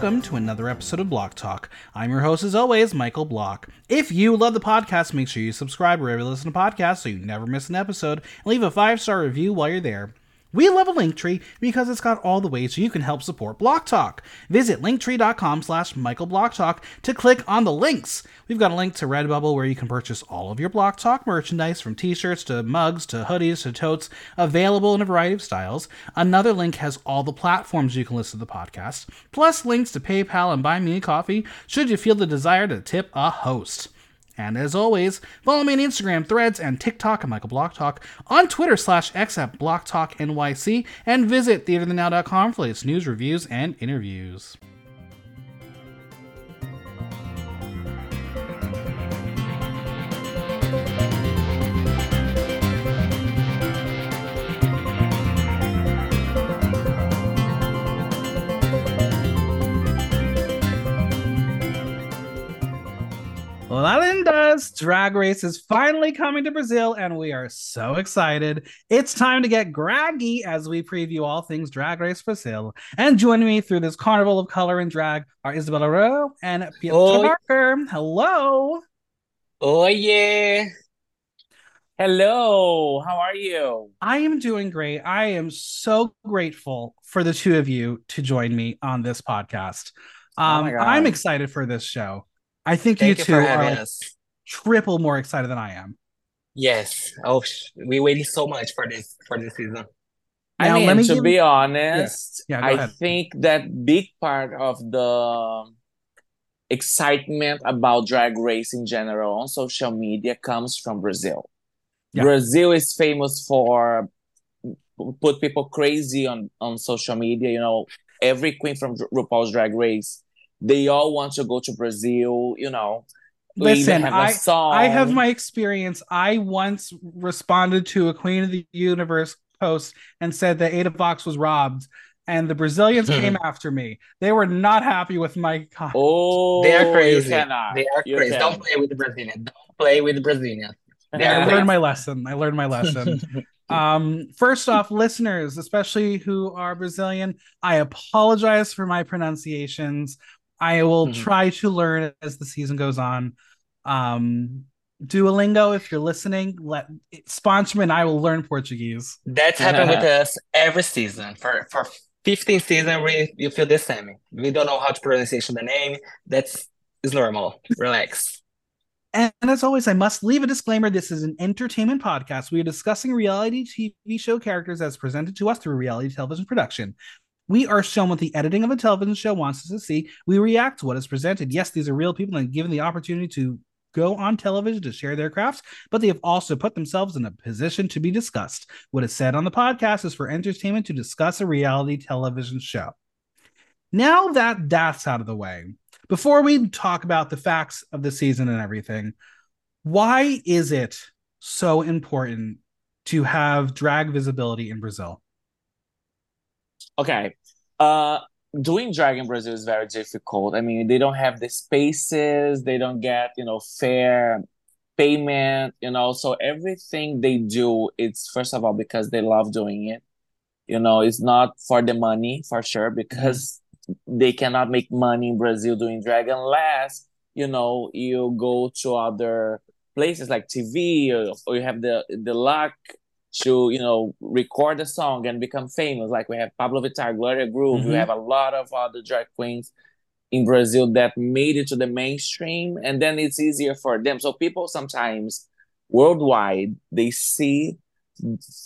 welcome to another episode of Block Talk. I'm your host, as always, Michael Block. If you love the podcast, make sure you subscribe wherever you listen to podcasts so you never miss an episode, and leave a five star review while you're there. We love a Linktree because it's got all the ways you can help support Block Talk. Visit linktree.com slash Michael Block Talk to click on the links. We've got a link to Redbubble where you can purchase all of your Block Talk merchandise from t-shirts to mugs to hoodies to totes, available in a variety of styles. Another link has all the platforms you can listen to the podcast, plus links to PayPal and Buy Me a Coffee should you feel the desire to tip a host. And as always, follow me on Instagram, Threads, and TikTok at Michael Block Talk, on Twitter slash X at Block Talk NYC, and visit theaterthenow.com for latest news, reviews, and interviews. Linda's Drag Race is finally coming to Brazil, and we are so excited. It's time to get graggy as we preview all things Drag Race Brazil. And joining me through this carnival of color and drag are Isabella Rio and Pietra Parker. Hello. Oh, yeah. Hello, how are you? I am doing great. I am so grateful for the two of you to join me on this podcast. Oh um, oh I'm excited for this show. I think Thank you two are like triple more excited than I am. Yes. Oh, we waited so much for this for this season. Now, I mean, to give... be honest, yeah. Yeah, I ahead. think that big part of the excitement about drag race in general on social media comes from Brazil. Yeah. Brazil is famous for put people crazy on on social media. You know, every queen from RuPaul's Drag Race they all want to go to Brazil, you know. Listen, I, I have my experience. I once responded to a Queen of the Universe post and said that Ada Vox was robbed, and the Brazilians came after me. They were not happy with my comment. Oh, they are crazy. They are you crazy. Can. Don't play with the Brazilians. Don't play with the Brazilians. I learned my lesson. I learned my lesson. um, first off, listeners, especially who are Brazilian, I apologize for my pronunciations. I will mm-hmm. try to learn as the season goes on. Um, Duolingo, if you're listening, let sponsor me and I will learn Portuguese. That's happened with us every season. For for 15 season, we you feel the same. We don't know how to pronunciation the name. That's is normal. Relax. And as always, I must leave a disclaimer. This is an entertainment podcast. We are discussing reality TV show characters as presented to us through reality television production. We are shown what the editing of a television show wants us to see. We react to what is presented. Yes, these are real people and given the opportunity to go on television to share their crafts, but they have also put themselves in a position to be discussed. What is said on the podcast is for entertainment to discuss a reality television show. Now that that's out of the way, before we talk about the facts of the season and everything, why is it so important to have drag visibility in Brazil? Okay. Uh, doing drag in Brazil is very difficult. I mean, they don't have the spaces, they don't get, you know, fair payment, you know, so everything they do, it's first of all because they love doing it. You know, it's not for the money for sure because they cannot make money in Brazil doing drag unless, you know, you go to other places like TV or, or you have the the luck to you know record a song and become famous. Like we have Pabllo Vittar, Gloria Groove. Mm-hmm. We have a lot of other drag queens in Brazil that made it to the mainstream, and then it's easier for them. So people sometimes worldwide they see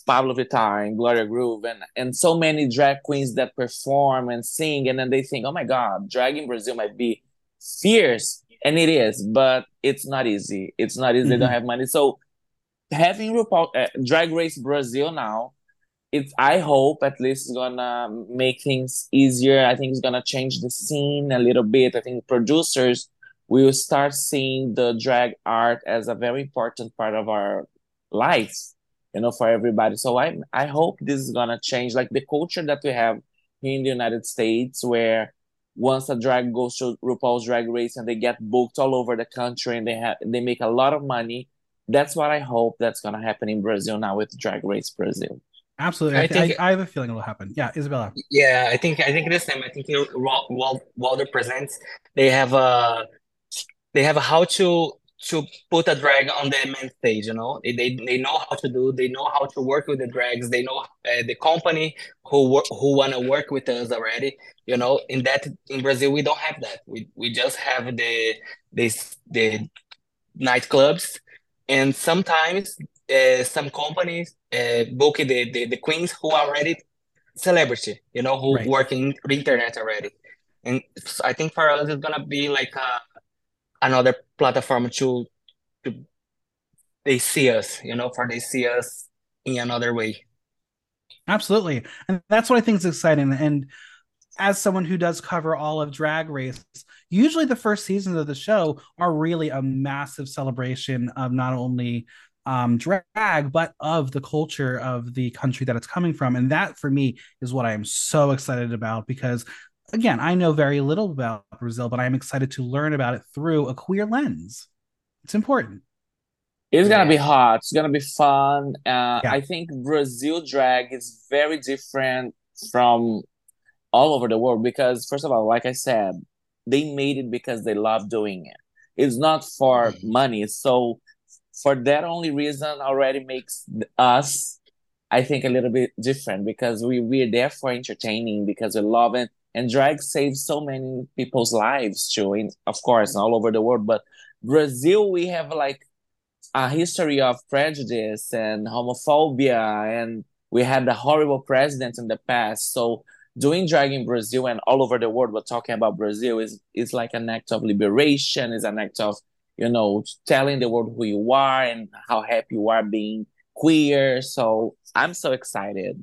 Pabllo Vittar and Gloria Groove and and so many drag queens that perform and sing, and then they think, oh my god, drag in Brazil might be fierce, and it is, but it's not easy. It's not easy. Mm-hmm. They don't mm-hmm. have money, so having RuPaul uh, Drag Race Brazil now, it's I hope at least it's gonna make things easier. I think it's gonna change the scene a little bit. I think producers will start seeing the drag art as a very important part of our lives, you know, for everybody. So I I hope this is gonna change, like the culture that we have here in the United States, where once a drag goes to RuPaul's Drag Race and they get booked all over the country and they have they make a lot of money that's what I hope that's gonna happen in Brazil now with Drag Race Brazil. Absolutely. I, I think think- I, I have a feeling it'll happen. Yeah, Isabella. Yeah, I think I think this time I think here Wal- Wal- Walder presents they have a they have a how to to put a drag on the main stage, you know. They they, they know how to do, they know how to work with the drags, they know uh, the company who wor- who want to work with us already, you know. In that in Brazil we don't have that. We we just have the this the nightclubs and sometimes uh, some companies uh, book the, the the queens who are already celebrity, you know, who Right. work in the internet already. And I think for us, it's gonna be like uh another platform to to they see us, you know, for they see us in another way. Absolutely. And that's what I think is exciting. And as someone who does cover all of Drag Race, usually the first seasons of the show are really a massive celebration of not only um, drag, but of the culture of the country that it's coming from. And that for me is what I am so excited about because, again, I know very little about Brazil, but I'm excited to learn about it through a queer lens. It's important. It's gonna be hot. It's gonna be fun. Uh, Yeah. I think Brazil drag is very different from all over the world because, first of all, like I said, they made it because they love doing it. It's not for Mhm. money. So, for that only reason, already makes us, I think, a little bit different because we we're there for entertaining because we love it. And drag saves so many people's lives too, in, of course, all over the world. But Brazil, we have like a history of prejudice and homophobia, and we had the horrible presidents in the past. So doing drag in Brazil and all over the world, but talking about Brazil is is like an act of liberation, is an act of you know telling the world who you are and how happy you are being queer. So I'm so excited.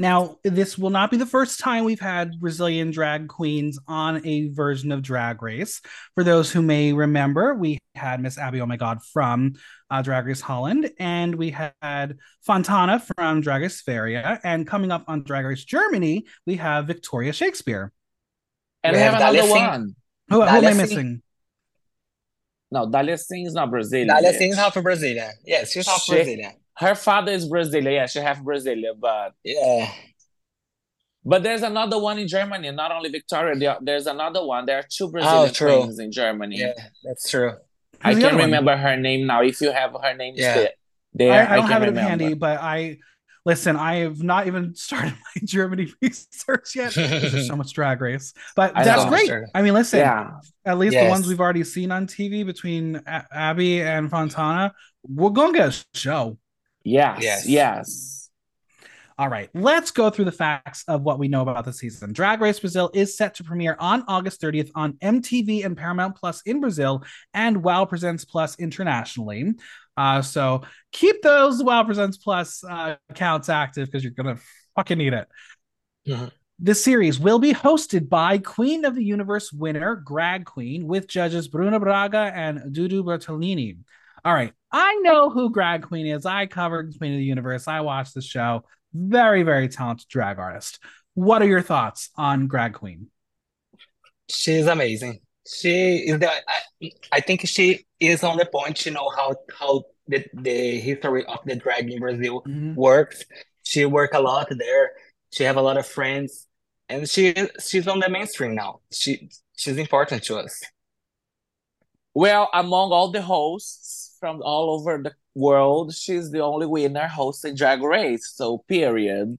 Now, this will not be the first time we've had Brazilian drag queens on a version of Drag Race. For those who may remember, we had Miss Abby Oh My God from uh, Drag Race Holland, and we had Fontana from Drag Race Sverige. And coming up on Drag Race Germany, we have Victoria Shakespeare. And We we have have another Dalia Singh. one. Who, who am I missing? No, Dalia Singh is not Brazilian. Dalia bitch. Singh is half Brazilian. Yes, she's half Shit. Brazilian. Her father is Brazilian. Yeah, she half Brazilian, but Yeah. But there's another one in Germany, not only Victoria. There's another one. There are two oh, Brazilian Oh, true. queens in Germany. Yeah, that's true. I Who's the can't other one? remember her name now. If you have her name Yeah. there, there I, I don't can have it remember. handy, but I listen. I have not even started my Germany research yet. There's so much Drag Race, but I that's know. great. Sure. I mean, listen. Yeah, at least the ones we've already seen on TV between Abby and Fontana, we're gonna get a show. Yes, Yes. yes. All right, let's go through the facts of what we know about the season. Drag Race Brazil is set to premiere on August 30th on MTV and Paramount Plus in Brazil and Wow Presents Plus internationally. Uh, so keep those Wow Presents Plus uh, accounts active because you're gonna fucking need it. Mhm. The series will be hosted by Queen of the Universe winner Grag Queen with judges Bruna Braga and Dudu Bertolini. All right, I know who Grag Queen is. I covered Queen of the Universe. I watched the show. Very, very talented drag artist. What are your thoughts on Grag Queen? She's amazing. She is the I, I think she is on the point. She know how how the, the history of the drag in Brazil mm-hmm. works. She work a lot there. She have a lot of friends, and she she's on the mainstream now. She she's important to us. Well, among all the hosts from all over the world, she's the only winner hosting Drag Race. So, period.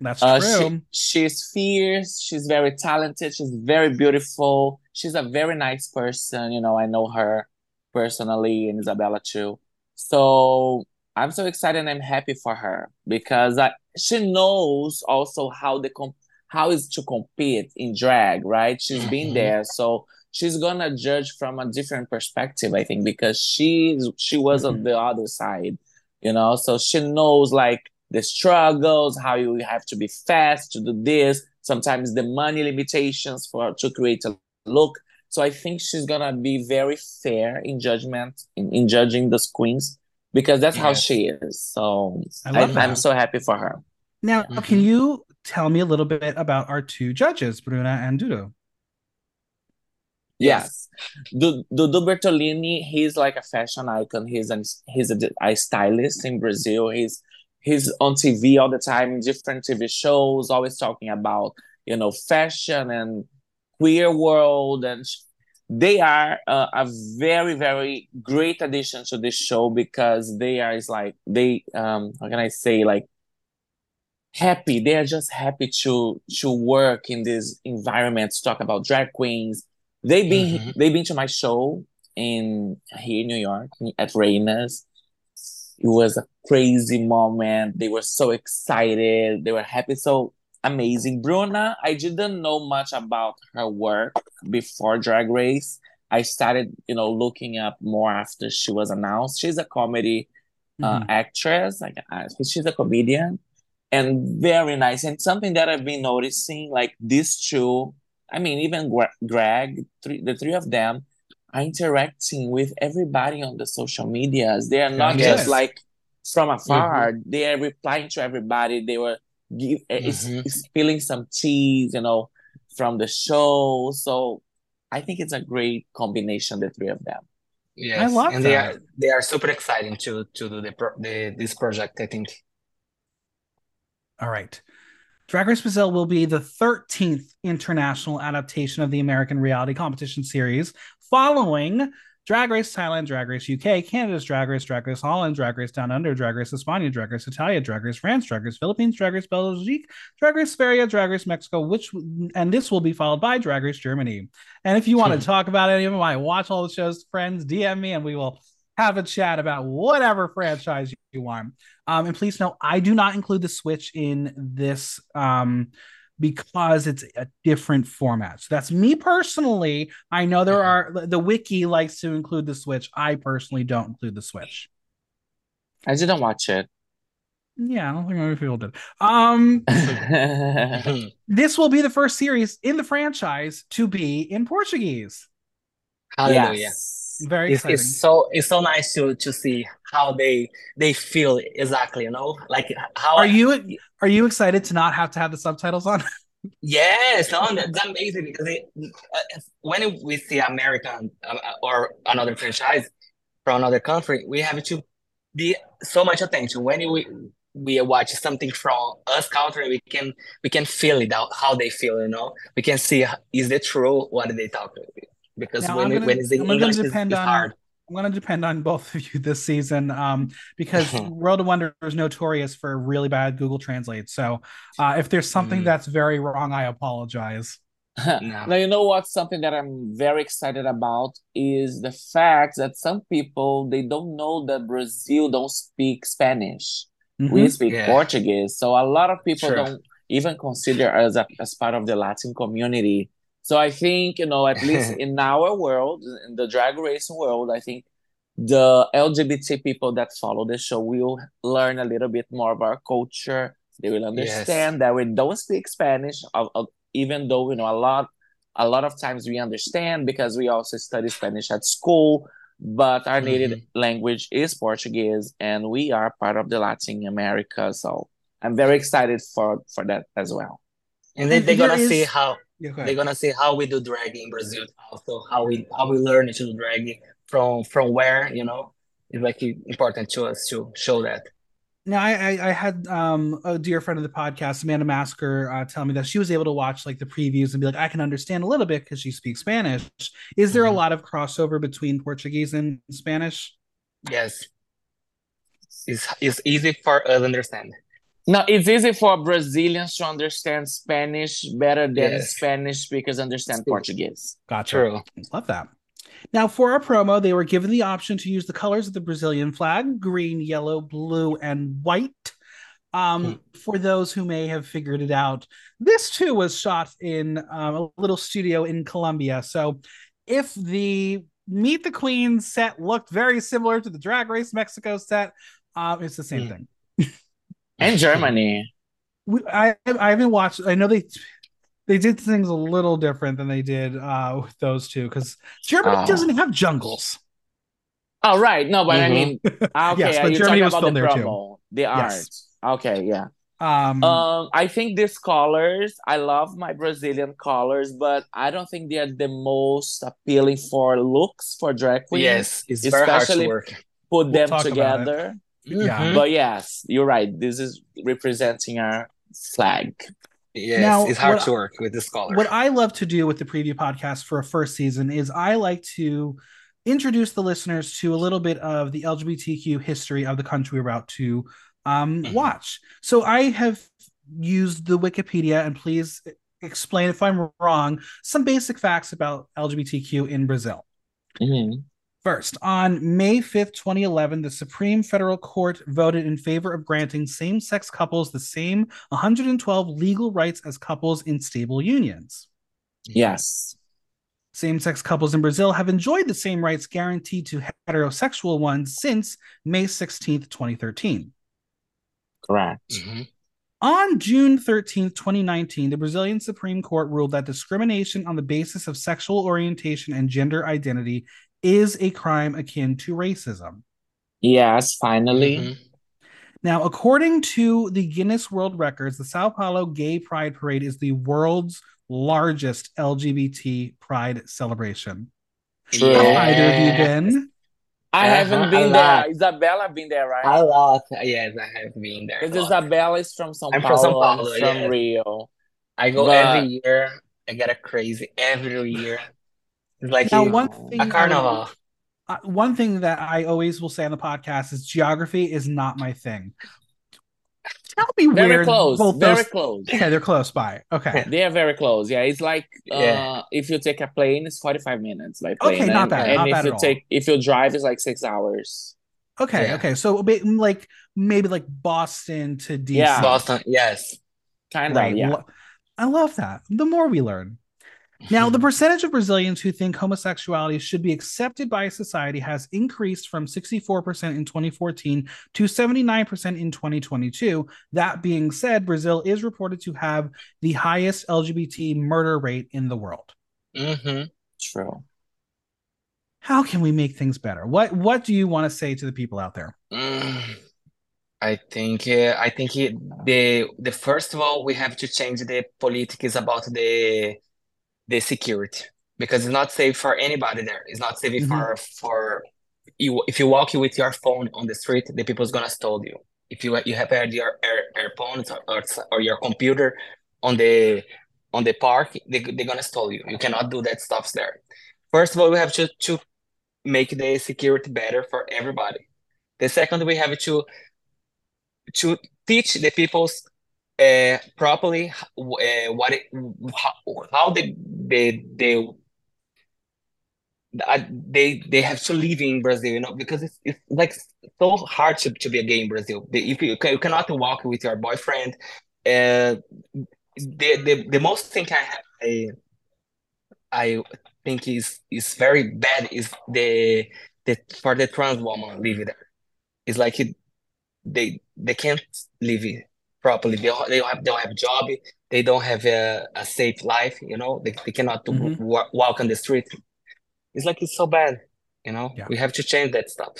That's Uh, true. she, she's fierce. She's very talented. She's very beautiful. She's a very nice person. You know, I know her personally and Isabella too. So I'm so excited and I'm happy for her because I, she knows also how the com- how is to compete in drag, right? She's been Mhm. there, so she's gonna judge from a different perspective, I think, because she's she was on the other side, you know. So she knows like the struggles, how you have to be fast to do this, sometimes the money limitations for to create a look. So I think she's gonna be very fair in judgment in, in judging those queens because that's how she is. So I love I'm. I'm so happy for her. Now, Mhm. can you tell me a little bit about our two judges, Bruna and Dudu? Yes. Du- Dudu Bertolini, he's like a fashion icon. He's an he's a, a stylist in Brazil. He's he's on TV all the time different TV shows, always talking about you know fashion and queer world, and they are uh, a very very great addition to this show because they are is like they um how can I say like happy they are just happy to to work in this environment to talk about drag queens they've been mm-hmm. they've been to my show in here in new york at Reina's it was a crazy moment. They were so excited. They were happy. So amazing. Bruna, I didn't know much about her work before Drag Race. I started, you know, looking up more after she was announced. She's a comedy uh, mm-hmm. actress. Like uh, she's a comedian, and very nice. And something that I've been noticing, like these two. I mean, even Greg, three, the three of them, are interacting with everybody on the social medias. They are not yes. just like from afar. Mm-hmm. They are replying to everybody. They were give, eh, mm-hmm. spilling some cheese, you know, from the show. So I think it's a great combination, the three of them. Yes, I love and that. they are they are super exciting to to do the, pro, the this project. I think. All right. Drag Race Brazil will be the 13th international adaptation of the American reality competition series, following Drag Race Thailand, Drag Race UK, Canada's Drag Race, Drag Race Holland, Drag Race Down Under, Drag Race España, Drag Race Italia, Drag Race France, Drag Race Philippines, Drag Race Belgique, Drag Race Sverige, Drag Race Mexico, which and this will be followed by Drag Race Germany. And if you want to hmm. talk about any of them, I watch all the shows, friends, DM me, and we will have a chat about whatever franchise you want. Um, and please know, I do not include the Switch in this um, because it's a different format. So that's me personally. I know there are the wiki likes to include the Switch. I personally don't include the Switch. I didn't watch it. Yeah, I don't think many people did. Um, this will be the first series in the franchise to be in Portuguese. Hallelujah. Yes very it's, it's, so it's so nice to to see how they they feel exactly you know? Like how are you are you excited to not have to have the subtitles on? Yes no that's amazing because it, uh, when we see american uh, or another franchise from another country we have to be so much attention. When we we watch something from us country we can we can feel it out how they feel you know? We can see is it true what they talk because now, when, gonna, when it's the I'm English depend is, on, hard. I'm going to depend on both of you this season um, because World of Wonder is notorious for really bad Google Translate. So uh, if there's something mm. that's very wrong, I apologize. no. Now, you know what? Something that I'm very excited about is the fact that some people they don't know that Brazil don't speak Spanish. Mm-hmm. We speak yeah. Portuguese, so a lot of people don't even consider us as, as part of the Latin community. So I think, you know, at least in our world, in the drag racing world, I think the LGBT people that follow the show will learn a little bit more of our culture. They will understand yes. that we don't speak Spanish, even though you know a lot. A lot of times we understand because we also study Spanish at school, but our native mm-hmm. language is Portuguese, and we are part of the Latin America. So I'm very excited for for that as well. And then they're gonna is... see how yeah, They're gonna see how we do drag in Brazil, also how we how we learn to do drag from from where you know. It's like important to us to show that. Now, I, I, I had um, a dear friend of the podcast, Amanda Masker, uh, tell me that she was able to watch like the previews and be like, I can understand a little bit because she speaks Spanish. Is there mm-hmm. a lot of crossover between Portuguese and Spanish? Yes, it's it's easy for us to understand. Now it's easy for Brazilians to understand Spanish better than yes. Spanish speakers understand Portuguese. Gotcha. True. Love that. Now, for our promo, they were given the option to use the colors of the Brazilian flag green, yellow, blue, and white. Um, hmm. For those who may have figured it out, this too was shot in um, a little studio in Colombia. So, if the Meet the Queen set looked very similar to the Drag Race Mexico set, um, it's the same hmm. thing and Germany. We, I I haven't watched. I know they they did things a little different than they did uh, with those two because Germany oh. doesn't have jungles. Oh right, no, but mm-hmm. I mean, okay, yes, but Germany was filmed the there promo, too. The art. Yes. Okay, yeah. Um, um, I think these colors. I love my Brazilian colors, but I don't think they are the most appealing for looks for drag queens. Yes, it's especially very hard to work. Put we'll them together Yeah. Mhm. But yes, you're right. This is representing our flag. Yes, Now, it's hard what- to work with this color. What I love to do with the preview podcast for a first season is I like to introduce the listeners to a little bit of the LGBTQ history of the country we're about to um, Mhm. watch. So I have used the Wikipedia, and please explain if I'm wrong, some basic facts about LGBTQ in Brazil. Mhm. First, on May 5th, 2011, the Supreme Federal Court voted in favor of granting same sex couples the same 112 legal rights as couples in stable unions. Yes. Same sex couples in Brazil have enjoyed the same rights guaranteed to heterosexual ones since May 16th, 2013. Correct. Mhm. On June 13th, 2019, the Brazilian Supreme Court ruled that discrimination on the basis of sexual orientation and gender identity is a crime akin to racism. Yes, finally. Mhm. Now, according to the Guinness World Records, the Sao Paulo Gay Pride Parade is the world's largest LGBT pride celebration. True. Have either of you been? I Uh-huh, haven't been there. Isabella been there, A right? lot. Yes, I have been there. Because lot. Isabella is from São I'm Paulo, from São I'm Paulo, from yes. Rio. I go But- every year. I get a crazy every year. It's like Now, a- one thing a I would- carnival. uh, one thing that I always will say on the podcast is geography is not my thing. Tell me Very where close. both Very those. close. Yeah, they're close by. Okay. They are very close. Yeah, it's like uh, Yeah. if you take a plane, it's 45 minutes Like plane. Okay, not and, bad, And not if bad you at all. take if you drive, it's like six hours. Okay. Yeah. Okay. So ba- like maybe like Boston to DC. Yeah. Boston. Yes. Kind Right. of, yeah. I love that. The more we learn. Now, the percentage of Brazilians who think homosexuality should be accepted by society has increased from 64% in 2014 to 79% in 2022. That being said, Brazil is reported to have the highest LGBT murder rate in the world. hmm True. How can we make things better? What what do you want to say to the people out there? Mm, I think uh, I think it, the the first of all we have to change the politics about the the security because it's not safe for anybody there. It's not safe Mhm. for for you if you walk with your phone on the street, the people's gonna steal you. If you you have had your air, AirPods or, or or your computer on the on the park, they they're gonna steal you. You cannot do that stuff there. First of all, we have to to make the security better for everybody. The second, we have to to teach the people's uh, properly uh, what it, how, how they they they they they have to live in Brazil, you know, because it's, it's like so hard to, to be a gay in Brazil. If you, you cannot walk with your boyfriend, uh, the the the most thing I I I think is is very bad is the the for the trans woman living there. It's like it, they they can't live it properly. They don't, they don't have they don't have job. They don't have a, a safe life. You know, they they cannot do- Mhm. wa- walk on the street. It's like it's so bad. You know, Yeah. we have to change that stuff.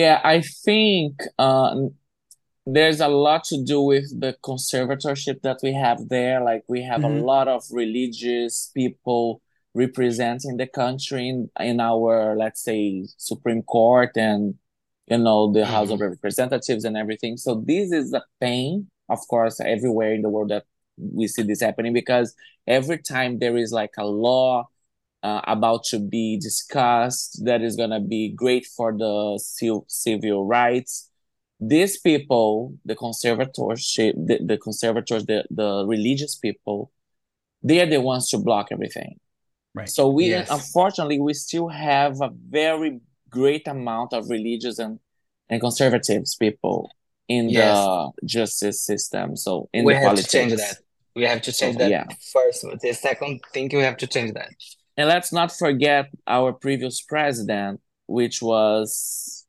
Yeah, I think uh, there's a lot to do with the conservatorship that we have there. Like we have Mhm. a lot of religious people representing the country in, in our, let's say, Supreme Court and you know the House of Representatives and everything. So this is a pain, of course, everywhere in the world that we see this happening because every time there is like a law uh, about to be discussed that is going to be great for the civil, civil rights. These people, the conservatorship, the, the conservators, the, the religious people, they are the ones to block everything. Right. So we, Yes. unfortunately, we still have a very great amount of religious and, and conservatives people in Yes. the justice system. So in we the have politics. to change that. We have to change So, that yeah. first. The second thing, we have to change that. And let's not forget our previous president, which was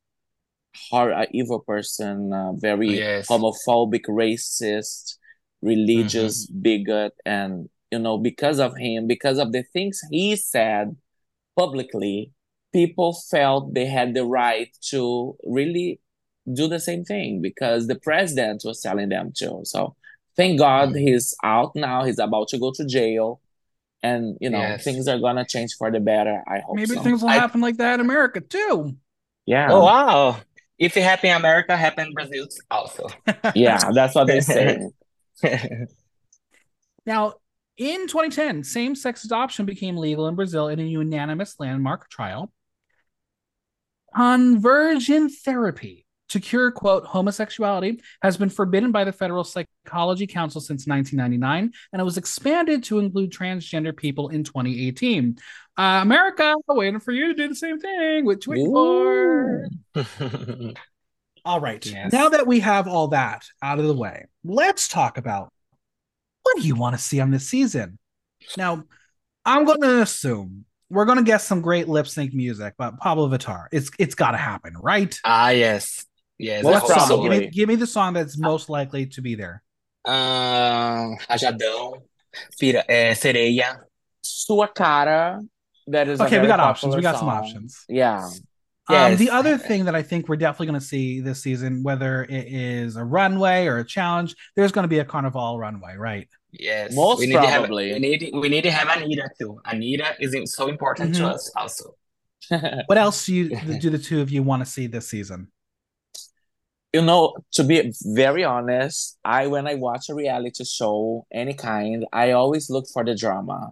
a evil person, uh, very Yes. homophobic, racist, religious bigot, and you know, because of him, because of the things he said publicly, people felt they had the right to really do the same thing because the president was telling them to. So thank God Mhm. he's out now. He's about to go to jail. And you know, Yes. things are gonna change for the better. I hope Maybe so. things will I- happen like that in America too. Yeah. Oh wow! if it happened in America, happened in Brazil also. Yeah, that's what they say. Now, in 2010, same sex adoption became legal in Brazil in a unanimous landmark trial. Conversion therapy to cure, quote, homosexuality has been forbidden by the Federal Psychology Council since 1999, and it was expanded to include transgender people in 2018. Uh, America, waiting for you to do the same thing with 24. All right. Yes. Now that we have all that out of the way, let's talk about what do you want to see on this season? Now, I'm going to assume we're going to get some great lip sync music, but Pabllo Vittar, it's it's got to happen, right? ah, yes. Yes. Most What song? so. Give me, give me the song that's most likely to be there. Um, Rajadão, Pira, eh, Sereia. Sua Cara, that is Okay, we got options. We popular got some options. Yeah. Um, the other thing that I think we're definitely going to see this season, whether it is a runway or a challenge, there's going to be a carnival runway, right? Yes. Most we need to have probably. we need we need to have Anitta too. Anitta is so important to Mhm. us also. What else do you do the two of you want to see this season? you know, to be very honest, I when I watch a reality show, any kind, I always look for the drama.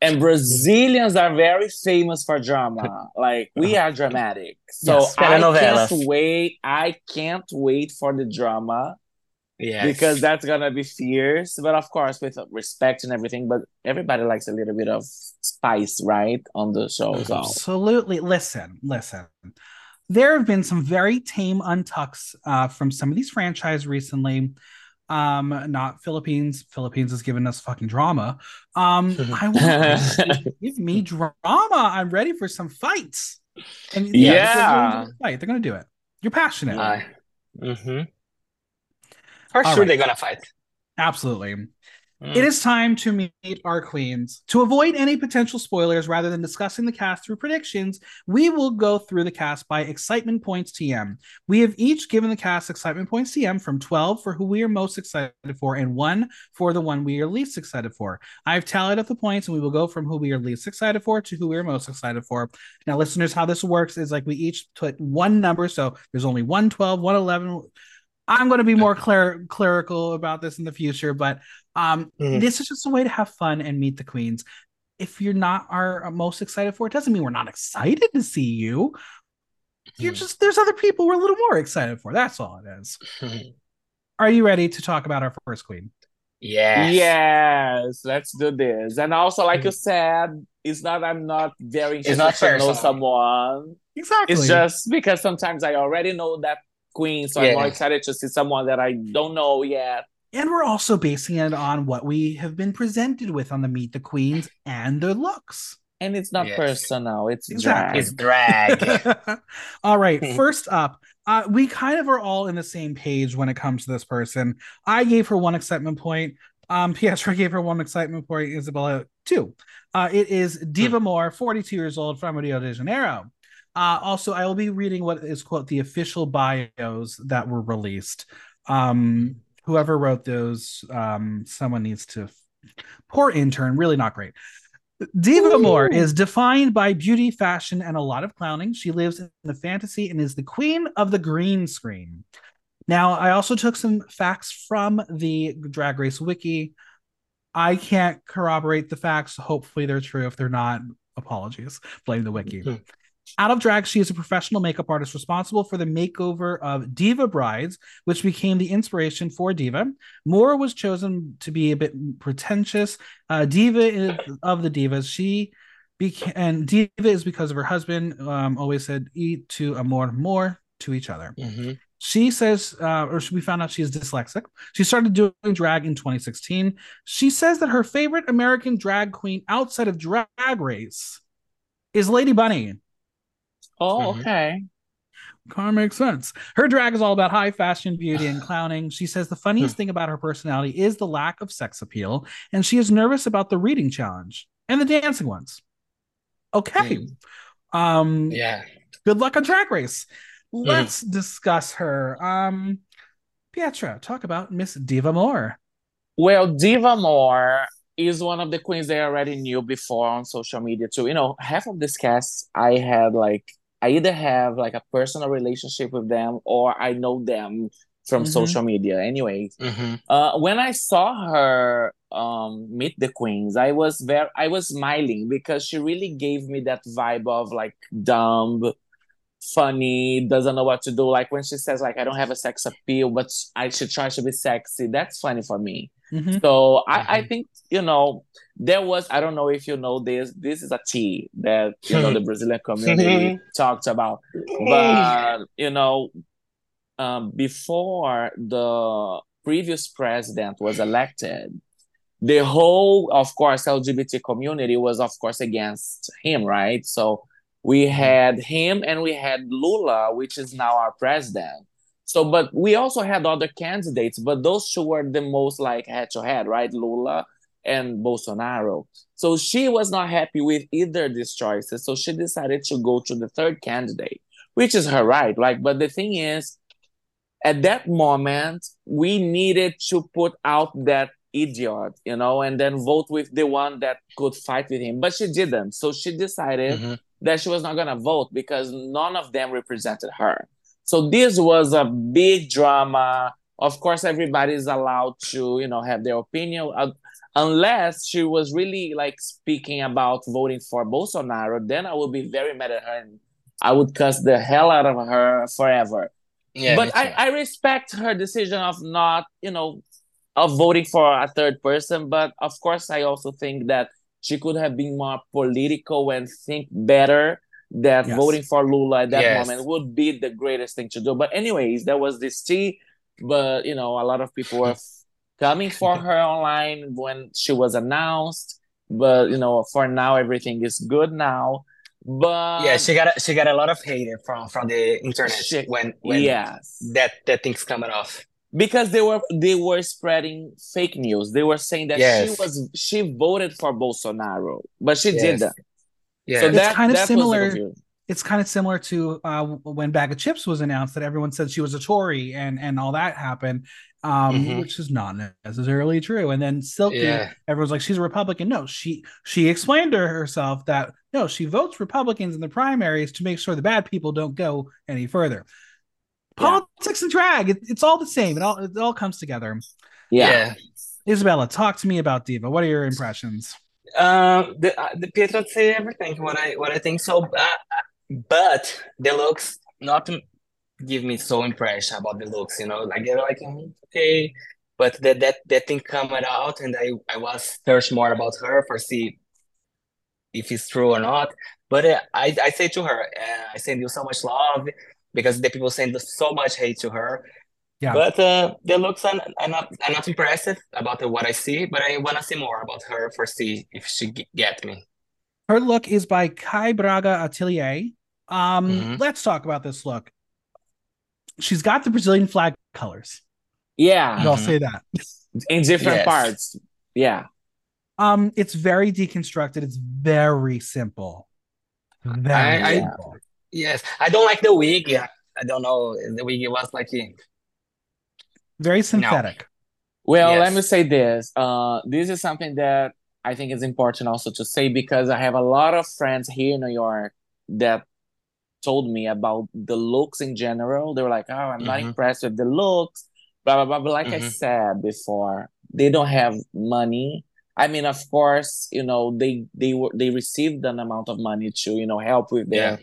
And Brazilians are very famous for drama. Like we are dramatic. So Yes. I can't wait. I can't wait for the drama Yes. because that's gonna be fierce. But of course, with respect and everything. But everybody likes a little bit of spice, right, on the show. So Absolutely. Listen, listen. There have been some very tame untucks uh, from some of these franchise recently. Um, not Philippines. Philippines has given us fucking drama. Um, I want give me drama. I'm ready for some fights. And Yeah. they're gonna fight. They're gonna do it. You're passionate. Uh, mhm. For All sure right. they're gonna fight. Absolutely. Mm. It is time to meet our queens. To avoid any potential spoilers rather than discussing the cast through predictions, we will go through the cast by excitement points TM. We have each given the cast excitement points TM from 12 for who we are most excited for and 1 for the one we are least excited for. I've tallied up the points and we will go from who we are least excited for to who we are most excited for. Now, listeners, how this works is like we each put one number. So there's only 112, 111. I'm going to be more cler- clerical about this in the future, but um, Mhm. this is just a way to have fun and meet the queens. If you're not our most excited for it, doesn't mean we're not excited to see you. You're Mhm. just there's other people we're a little more excited for. That's all it is. Are you ready to talk about our first queen? yes. Yes, let's do this. And also, like you said, it's not I'm not very It's interested not to know personal. someone. Exactly. It's just because sometimes I already know that queen, so I'm more excited to see someone that I don't know yet. and we're also basing it on what we have been presented with on the Meet the Queens and their looks. And it's not Yes. personal, it's Exactly. drag. It's drag. all right, first up, uh, we kind of are all in the same page when it comes to this person. I gave her one excitement point. Um, Pietra gave her one excitement point. Isabella two. Uh, it is Diva More, 42 years old from Rio de Janeiro. Uh, also, I will be reading what is quote the official bios that were released. Um, whoever wrote those, um, someone needs to. Poor intern, really not great. Diva More is defined by beauty, fashion, and a lot of clowning. She lives in the fantasy and is the queen of the green screen. Now, I also took some facts from the Drag Race Wiki. I can't corroborate the facts. Hopefully, they're true. If they're not, apologies. Blame the wiki. Mhm. Out of drag, she is a professional makeup artist responsible for the makeover of Diva Brides, which became the inspiration for Diva. More was chosen to be a bit pretentious. Uh, Diva is of the divas. She became, and Diva is because of her husband. Um, always said, "Eat to amor more more to each other." Mhm. She says, uh, or we found out she is dyslexic. She started doing drag in 2016. She says that her favorite American drag queen outside of Drag Race is Lady Bunny. Oh, Mhm. okay. Kind of makes sense. Her drag is all about high fashion, beauty, and clowning. She says the funniest thing about her personality is the lack of sex appeal, and she is nervous about the reading challenge and the dancing ones. Okay. Um, Yeah. good luck on track Race. Let's discuss her. Um, Pietra, talk about Miss Diva More. Well, Diva More is one of the queens they already knew before on social media too. You know, half of this cast I had like I either have like a personal relationship with them or I know them from Mhm. social media. Anyways, hmm uh, when I saw her um meet the queens, I was very I was smiling because she really gave me that vibe of like dumb, funny, doesn't know what to do. Like when she says like I don't have a sex appeal, but I should try to be sexy. That's funny for me. Mhm. So I, I think you know there was I don't know if you know this this is a tea that you know the Brazilian community talked about, but you know um, before the previous president was elected, the whole of course LGBT community was of course against him, right? So we had him and we had Lula, which is now our president. So, but we also had other candidates, but those two were the most like head to head, right? Lula and Bolsonaro. So she was not happy with either of these choices. So she decided to go to the third candidate, which is her right. Like, but the thing is, at that moment, we needed to put out that idiot, you know, and then vote with the one that could fight with him. But she didn't. So she decided hmm that she was not going to vote because none of them represented her. So this was a big drama. Of course, everybody is allowed to, you know, have their opinion. Uh, unless she was really like speaking about voting for Bolsonaro, then I would be very mad at her and I would cuss the hell out of her forever. Yeah, but I. I respect her decision of not, you know, of voting for a third person. But of course, I also think that she could have been more political and think better that Yes. voting for Lula at that Yes. moment would be the greatest thing to do. But anyways, there was this tea, but you know, a lot of people were coming for her online when she was announced. But you know, for now, everything is good now. But yeah, she got a, she got a lot of hate from from the internet She- when when yes, that that thing's coming off. because they were they were spreading fake news. They were saying that Yes. she was she voted for Bolsonaro, but she Yes. didn't. Yeah, So It's that kind of that similar- It's kind of similar to uh, when Bag of Chips was announced that everyone said she was a Tory and and all that happened, um, Mhm. which is not necessarily true. And then Silky, Yeah. everyone's like she's a Republican. No, she she explained to herself that no, she votes Republicans in the primaries to make sure the bad people don't go any further. Yeah. Politics and drag, it, it's all the same. It all it all comes together. Yeah. yeah. Isabella, talk to me about Diva. What are your impressions? Um, the uh, the Pietra say everything what I what I think so, uh, but the looks not give me so impression about the looks, you know, like they're like "Mm, okay, but that that that thing coming out, and I I was search more about her for see if it's true or not. But uh, I I say to her, uh, I send you so much love because the people send so much hate to her. Yeah. But uh, the looks are, are not are not impressive about what I see, but I want to see more about her for see if she g- get me. Her look is by Kai Braga Atelier. Um, Mhm. let's talk about this look. She's got the Brazilian flag colors. Yeah. I'll Mhm. say that. In different Yes. parts. Yeah. Um, it's very deconstructed. It's very simple. Very I- I- Yes, I don't like the wig. Yeah, I don't know. The wig was like Very synthetic. Well, Yes. let me say this. Uh, this is something that I think is important also to say because I have a lot of friends here in New York that told me about the looks in general. They were like, "Oh, I'm not Mhm. impressed with the looks." Blah blah blah. But like I Mhm. said before, they don't have money. I mean, of course, you know they they were they received an amount of money to you know help with Yeah.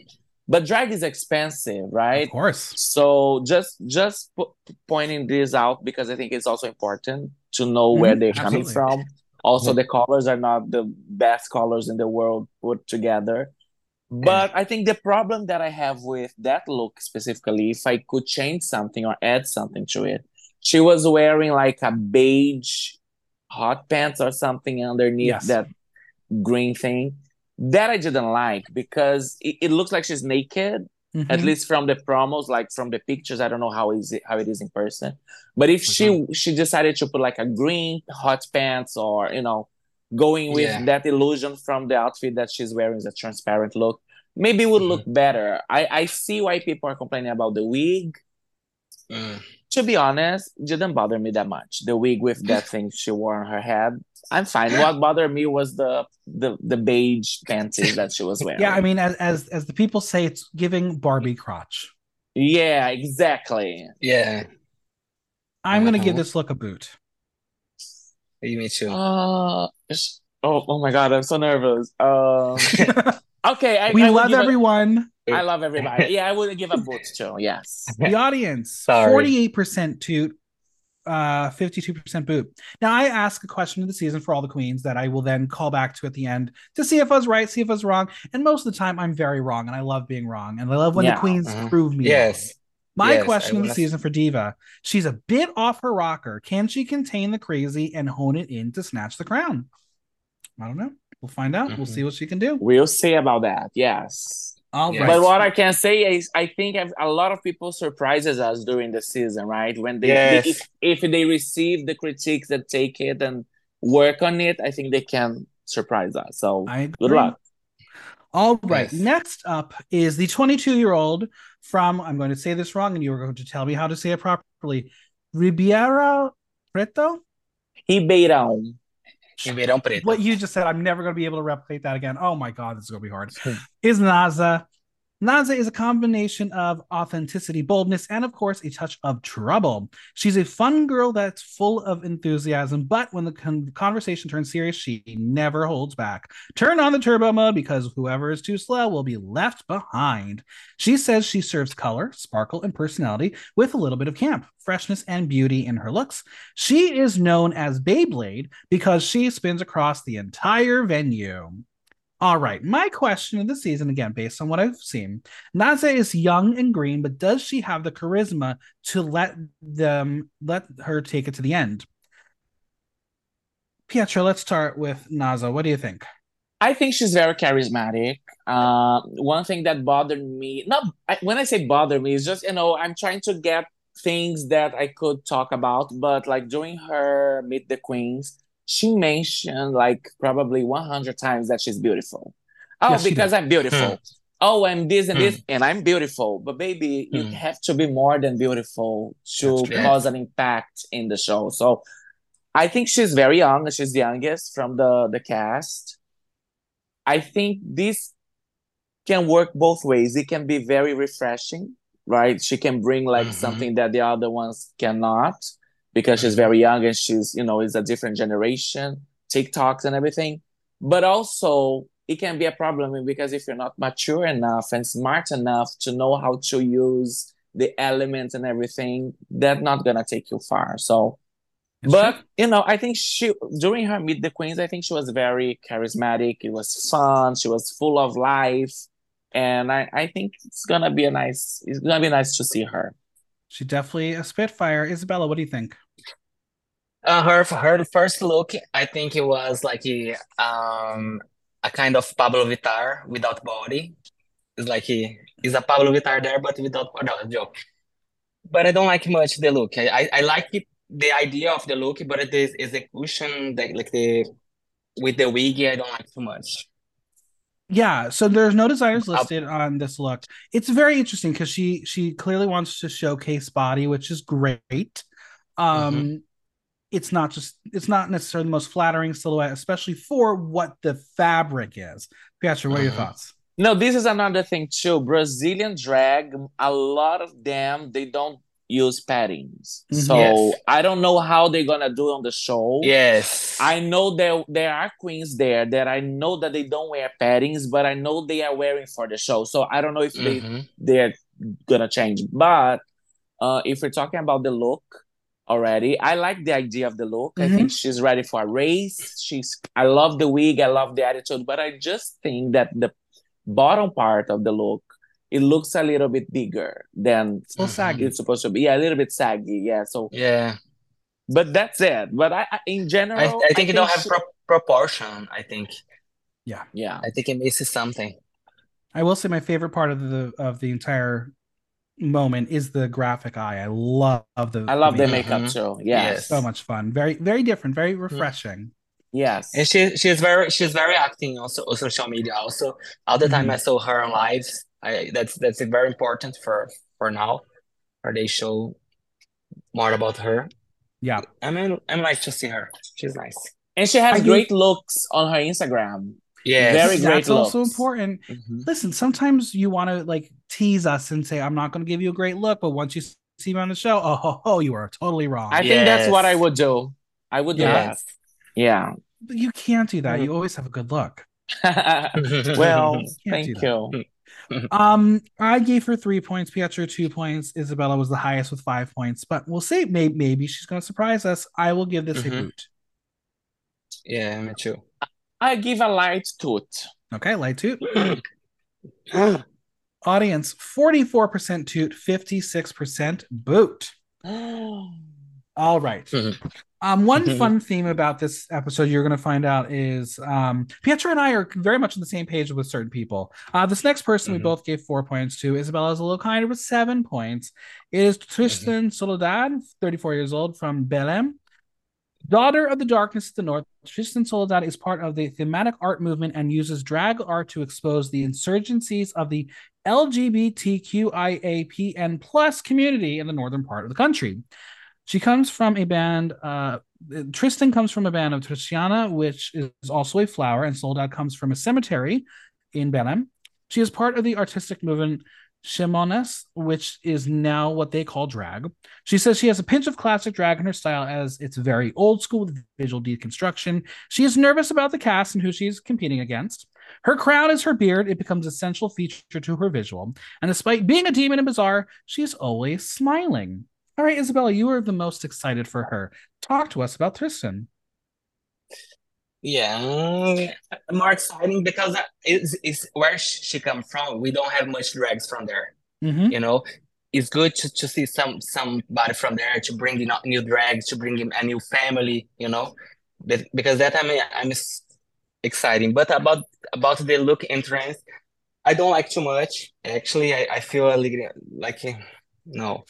But drag is expensive, right? Of course. So just just po- pointing this out because I think it's also important to know where Mhm, they're coming absolutely. from. Also, the colors are not the best colors in the world put together. But I think the problem that I have with that look specifically, if I could change something or add something to it, she was wearing like a beige hot pants or something underneath Yes. that green thing. That I didn't like because it, it looks like she's naked Mhm. at least from the promos like from the pictures i don't know how is it how it is in person but if she she decided to put like a green hot pants or you know going with Yeah. that illusion from the outfit that she's wearing is a transparent look maybe it would look better i i see why people are complaining about the wig Mm. To be honest, didn't bother me that much. The wig with that thing she wore on her head, I'm fine. What bothered me was the the the beige panties that she was wearing. Yeah, I mean, as as as the people say, it's giving Barbie crotch. yeah, exactly. Yeah, I'm gonna give Uh-huh. this look a boot. me too. Uh, oh, oh my god, I'm so nervous. Um, okay, I, we I love give a- everyone. I love everybody. Yeah, I would give a boot too. Yes. The audience, Sorry. forty-eight percent toot, uh, fifty-two percent boot. Now, I ask a question of the season for all the queens that I will then call back to at the end to see if I was right, see if I was wrong. And most of the time, I'm very wrong, and I love being wrong, and I love when Yeah. the queens Mhm. prove me. wrong. Yes. My Yes, question of the season for Diva: She's a bit off her rocker. Can she contain the crazy and hone it in to snatch the crown? I don't know. We'll find out. We'll Mhm. see what she can do. We'll see about that. Yes. All Yeah. right. But what I can say is, I think a lot of people surprises us during the season, right? When they, Yes. they- if, if they receive the critiques that take it and work on it, I think they can surprise us. So I good luck. All right. Yes. Next up is the 22 year old from, I'm going to say this wrong and you are going to tell me how to say it properly. Ribeira Preto? Ribeirão. Ribeirão Preto. What you just said, I'm never going to be able to replicate that again. Oh my God, this is going to be hard. is Naza. Naza is a combination of authenticity, boldness, and of course, a touch of trouble. She's a fun girl that's full of enthusiasm, but when the con- conversation turns serious, she never holds back. Turn on the turbo mode because whoever is too slow will be left behind. She says she serves color, sparkle, and personality with a little bit of camp, freshness, and beauty in her looks. She is known as Beyblade because she spins across the entire venue. All right, my question of the season, again, based on what I've seen, Naza is young and green, but does she have the charisma to let them let her take it to the end? Pietra, let's start with Naza. What do you think? I think she's very charismatic. Uh, one thing that bothered me, not I, when I say bother me, is just you know I'm trying to get things that I could talk about, but like during her Meet the Queens, she mentioned like probably 100 times that she's beautiful. Oh, Yes, because I'm beautiful. Hmm. Oh, I'm this and this, and I'm beautiful. But baby, you Hmm. have to be more than beautiful to cause an impact in the show. So I think she's very young. She's the youngest from the the cast. I think this can work both ways. It can be very refreshing, right? She can bring like Mhm. something that the other ones cannot because she's very young and she's, you know, is a different generation, TikToks and everything. But also it can be a problem because if you're not mature enough and smart enough to know how to use the elements and everything, that's not gonna take you far. So It's but true. you know, I think she during her Meet the Queens, I think she was very charismatic. It was fun. She was full of life, and I I think it's gonna be a nice. It's gonna be nice to see her. She definitely a spitfire. Isabella, what do you think? Uh, her her first look, I think it was like a um a kind of Pabllo Vittar without body. It's like he is a Pabllo Vittar there, but without body. No, joke. But I don't like much the look. I I, I like it, the idea of the look, but the execution, the, like the with the wig, I don't like too much. Yeah, so there's no designers Up. listed on this look. It's very interesting because she she clearly wants to showcase body, which is great. Um it's not just it's not necessarily the most flattering silhouette, especially for what the fabric is. Pietra, what are your Mhm. thoughts? No, this is another thing too. Brazilian drag, a lot of them they don't use paddings. So Yes. I don't know how they're gonna do on the show. Yes. I know there there are queens there that I know that they don't wear paddings, but I know they are wearing for the show. So I don't know if they Mhm. they're gonna change. But uh, if we're talking about the look already, I like the idea of the look. I think she's ready for a race. She's I love the wig, I love the attitude, but I just think that the bottom part of the look it looks a little bit bigger than It's a little Mhm. saggy. it's supposed to be. Yeah, a little bit saggy. Yeah. So, Yeah. but that's it. But I, I in general, I, I think it don't have she- pro proportion, I think. yeah. Yeah. I think it misses something. I will say my favorite part of the of the entire moment is the graphic eye. I love the I love the the- makeup Mhm. too. Yes. Yes. so much fun. Very very different, very refreshing. Yes. And she she's very she's very active also on social media also. All the time Mhm. I saw her on lives. I that's that's very important for for now. Or they show more about her. Yeah. I mean, I'm like to see her. She's nice. And she has I great looks on her Instagram. Yeah, Very great That's also looks. important. Mhm. Listen, sometimes you want to like tease us and say, I'm not going to give you a great look, but once you see me on the show, oh, ho, ho, you are totally wrong. I think that's what I would do. I would do Yes. that. Yeah. But you can't do Mm-hmm. that. You always have a good look. well, Can't thank do you. Um, I gave her three points, Pietra two points, Isabella was the highest with five points, but we'll see. Maybe, maybe she's going to surprise us. I will give this a Mhm. boot. yeah, me too. I give a light toot. Okay, light toot. Audience 44% toot, 56% boot. All right. Mhm. Um, one Mhm. fun theme about this episode you're going to find out is um, Pietra and I are very much on the same page with certain people. Uh, this next person we Mhm. both gave four points to. Isabella's a little kinder with seven points. It is Tristan Soledad, 34 years old from Belém. Daughter of the Darkness of the North, Tristan Soledad is part of the thematic art movement and uses drag art to expose the insurgencies of the LGBTQIAPN plus community in the northern part of the country. She comes from a band. Uh, Tristan comes from a band of Tristiana, which is also a flower, and Soledad comes from a cemetery in Belém. She is part of the artistic movement Shimones, which is now what they call drag. She says she has a pinch of classic drag in her style as it's very old school with visual deconstruction. She is nervous about the cast and who she's competing against. Her crown is her beard. It becomes a central feature to her visual. And despite being a demon and bizarre, she's always smiling. All right, Isabella, you are the most excited for her. Talk to us about Tristan. Yeah, more exciting because it's, it's where she come from. We don't have much drags from there. Mm-hmm. You know, it's good to, to see some somebody from there to bring in new drags, to bring in a new family. You know, Be- because that I'm I'm s- exciting. But about about the look entrance, I don't like too much. Actually, I, I feel a little like no,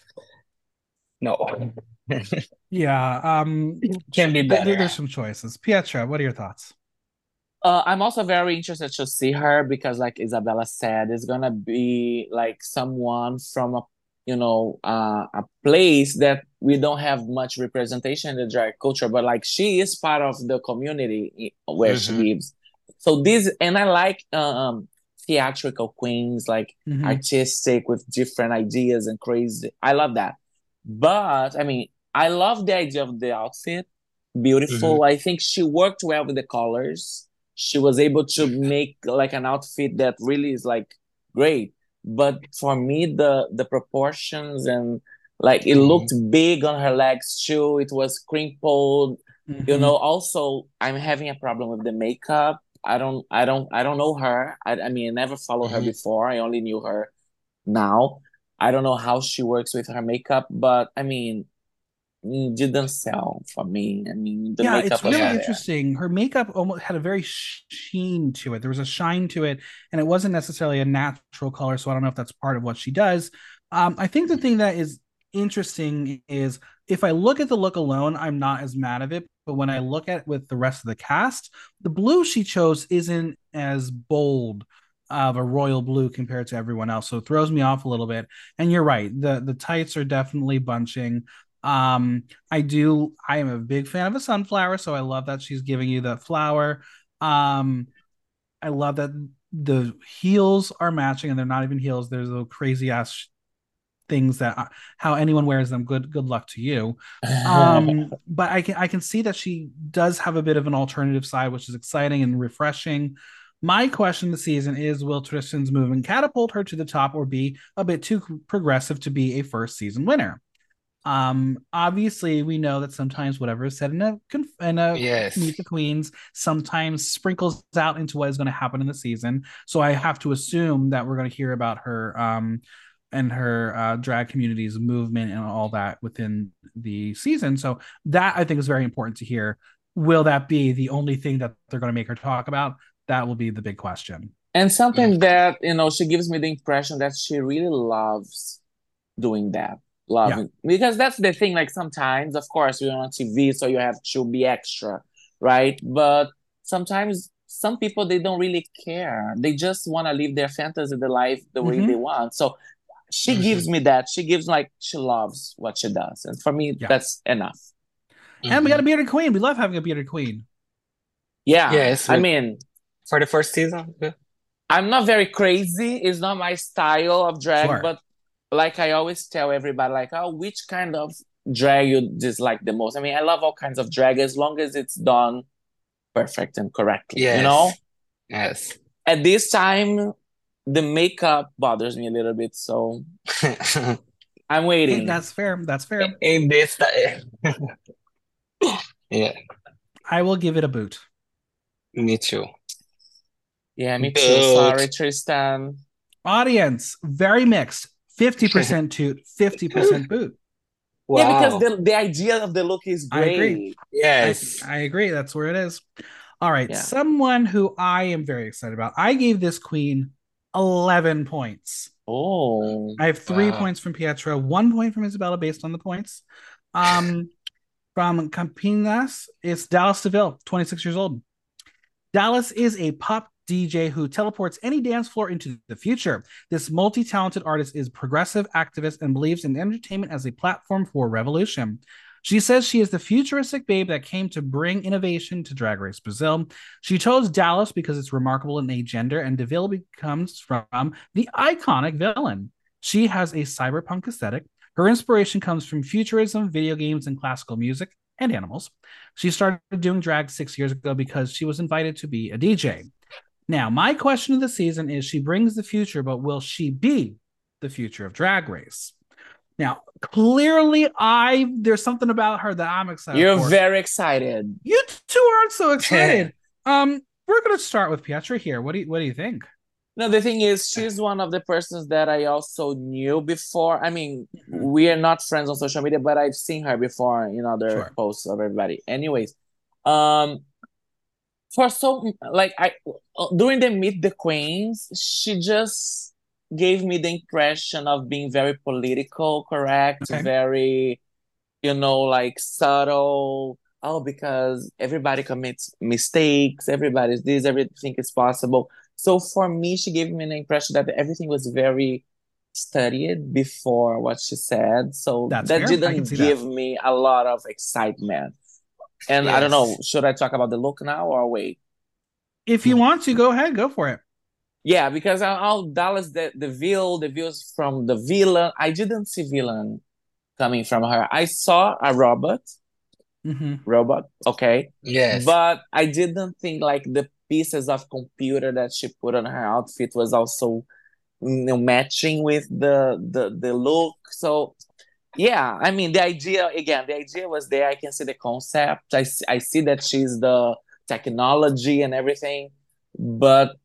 no, Yeah, um, can be th- better. there's some choices. Pietra, what are your thoughts? Uh, I'm also very interested to see her because, like Isabella said, it's gonna be like someone from a, you know, uh, a place that we don't have much representation in the drag culture, but like she is part of the community where she Mhm. lives. So this, and I like um theatrical queens, like Mhm. artistic with different ideas and crazy. I love that. But I mean, I love the idea of the outfit. Beautiful. I think she worked well with the colors. She was able to make like an outfit that really is like great. But for me, the the proportions and like it Mhm. looked big on her legs too. It was crinkled. You Mhm. know, also I'm having a problem with the makeup. I don't I don't I don't know her. I, I mean I never followed her Mhm. before. I only knew her now. I don't know how she works with her makeup, but I mean didn't sell for me. I mean the yeah, makeup it's was really interesting. Her makeup almost had a very sheen to it. There was a shine to it, and it wasn't necessarily a natural color. So I don't know if that's part of what she does. Um, I think the thing that is interesting is if I look at the look alone, I'm not as mad of it. But when I look at it with the rest of the cast, the blue she chose isn't as bold of a royal blue compared to everyone else. So it throws me off a little bit. And you're right, the the tights are definitely bunching. Um, I do. I am a big fan of a sunflower, so I love that she's giving you the flower. Um, I love that the heels are matching, and they're not even heels. There's little crazy ass things that uh, how anyone wears them. Good good luck to you. Um, but I can I can see that she does have a bit of an alternative side, which is exciting and refreshing. My question this season is: Will Tristan's movement catapult her to the top, or be a bit too progressive to be a first season winner? Um, obviously, we know that sometimes whatever is said in a in a Yes. Meet the Queens sometimes sprinkles out into what is going to happen in the season. So I have to assume that we're going to hear about her um and her uh, drag community's movement and all that within the season. So that I think is very important to hear. Will that be the only thing that they're going to make her talk about? That will be the big question. And something that, you know, she gives me the impression that she really loves doing that. Loving. Because that's the thing, like sometimes, of course, you're on TV, so you have to be extra, right? But sometimes some people they don't really care. They just want to live their fantasy, the life the way Mhm. they want. So she Mhm. gives me that. She gives like she loves what she does, and for me, Yeah. that's enough. And we got a Mhm. bearded queen. We love having a bearded queen. Yeah, Yes, I mean, for the first season. yeah. I'm not very crazy. It's not my style of drag, Sure. but like I always tell everybody, like, oh, which kind of drag you dislike the most? I mean, I love all kinds of drag as long as it's done perfect and correctly. You know, Yes. at this time, the makeup bothers me a little bit, so I'm Hey, waiting. that's fair. That's fair. In this time. Yeah, I will give it a boot. me too. Yeah, me too. Good. Sorry, Tristan. Audience, very mixed. 50% toot, 50% boot. Yeah, because the the idea of the look is I great. agree. I, Yes. I agree. That's where it is. All right. Yeah. Someone who I am very excited about. I gave this queen 11 points. Oh, I have three Wow. points from Pietra, one point from Isabella based on the points. Um, from Campinas, it's Dallas de Vil, 26 years old. Dallas is a pop DJ who teleports any dance floor into the future. This multi talented artist is progressive activist and believes in entertainment as a platform for revolution. She says she is the futuristic babe that came to bring innovation to Drag Race Brazil. She chose Dallas because it's remarkable in a gender, and de Vil becomes from the iconic villain. She has a cyberpunk aesthetic. Her inspiration comes from futurism, video games, and classical music and animals. She started doing drag six years ago because she was invited to be a DJ. Now, my question of the season is she brings the future, but will she be the future of drag race? Now, clearly, I there's something about her that I'm excited you're for. very excited. you two aren't so excited. um, we're gonna start with Pietra here. What do you what do you think? No, the thing is, she's one of the persons that I also knew before. I mean, we are not friends on social media, but I've seen her before in other Sure. posts of everybody. Anyways, um, for so like I during the Meet the Queens, she just gave me the impression of being very political correct, Okay. very, you know, like subtle. Oh, because everybody commits mistakes, everybody's this, everything is possible. So for me, she gave me an impression that everything was very studied before what she said. So That's that fair. Didn't see that. give me a lot of excitement. And I don't know, should I talk about the look now or wait? If you want to, go ahead, go for it. Yeah, because I- I'll Dallas the the veil, the views from the villain. I didn't see villain coming from her. I saw a robot, hmm robot, okay, Yes. but I didn't think like the pieces of computer that she put on her outfit was also you know, matching with the the the look. So yeah, I mean the idea again, the idea was there. I can see the concept. I see, I see that she's the technology and everything, but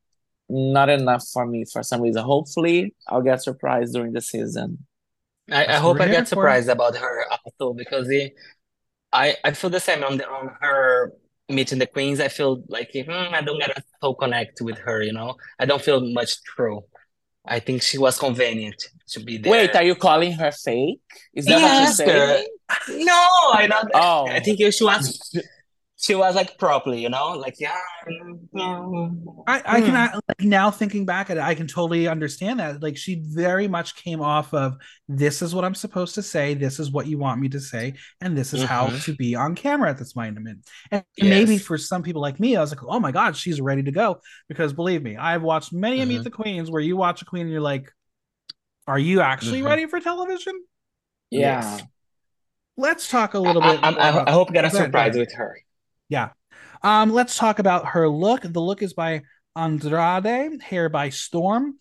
not enough for me for some reason. Hopefully, I'll get surprised during the season. I, I hope I we're get for. surprised about her also because it, I I feel the same on the on her meeting the queens. I feel like hmm, I don't get a so connect with her. You know, I don't feel much true. I think she was convenient to be there. Wait, are you calling her fake? Is that Yes, what you're saying? No, I don't. Oh. I think she was she was like properly. You know, like yeah. I, I can Hmm. I- like now thinking back at it, I can totally understand that. Like she very much came off of this is what I'm supposed to say, this is what you want me to say, and this is how Mhm. to be on camera at this moment. And maybe for some people like me, I was like, oh my god, she's ready to go. Because believe me, I've watched many a Meet Mhm. the Queens where you watch a queen and you're like, are you actually Mhm. ready for television? Yeah. Yes. Let's talk a little I, bit. I, I, I hope I get a Go ahead, go surprise ahead. with her. Yeah. Um, let's talk about her look. The look is by Andrade, hair by Storm.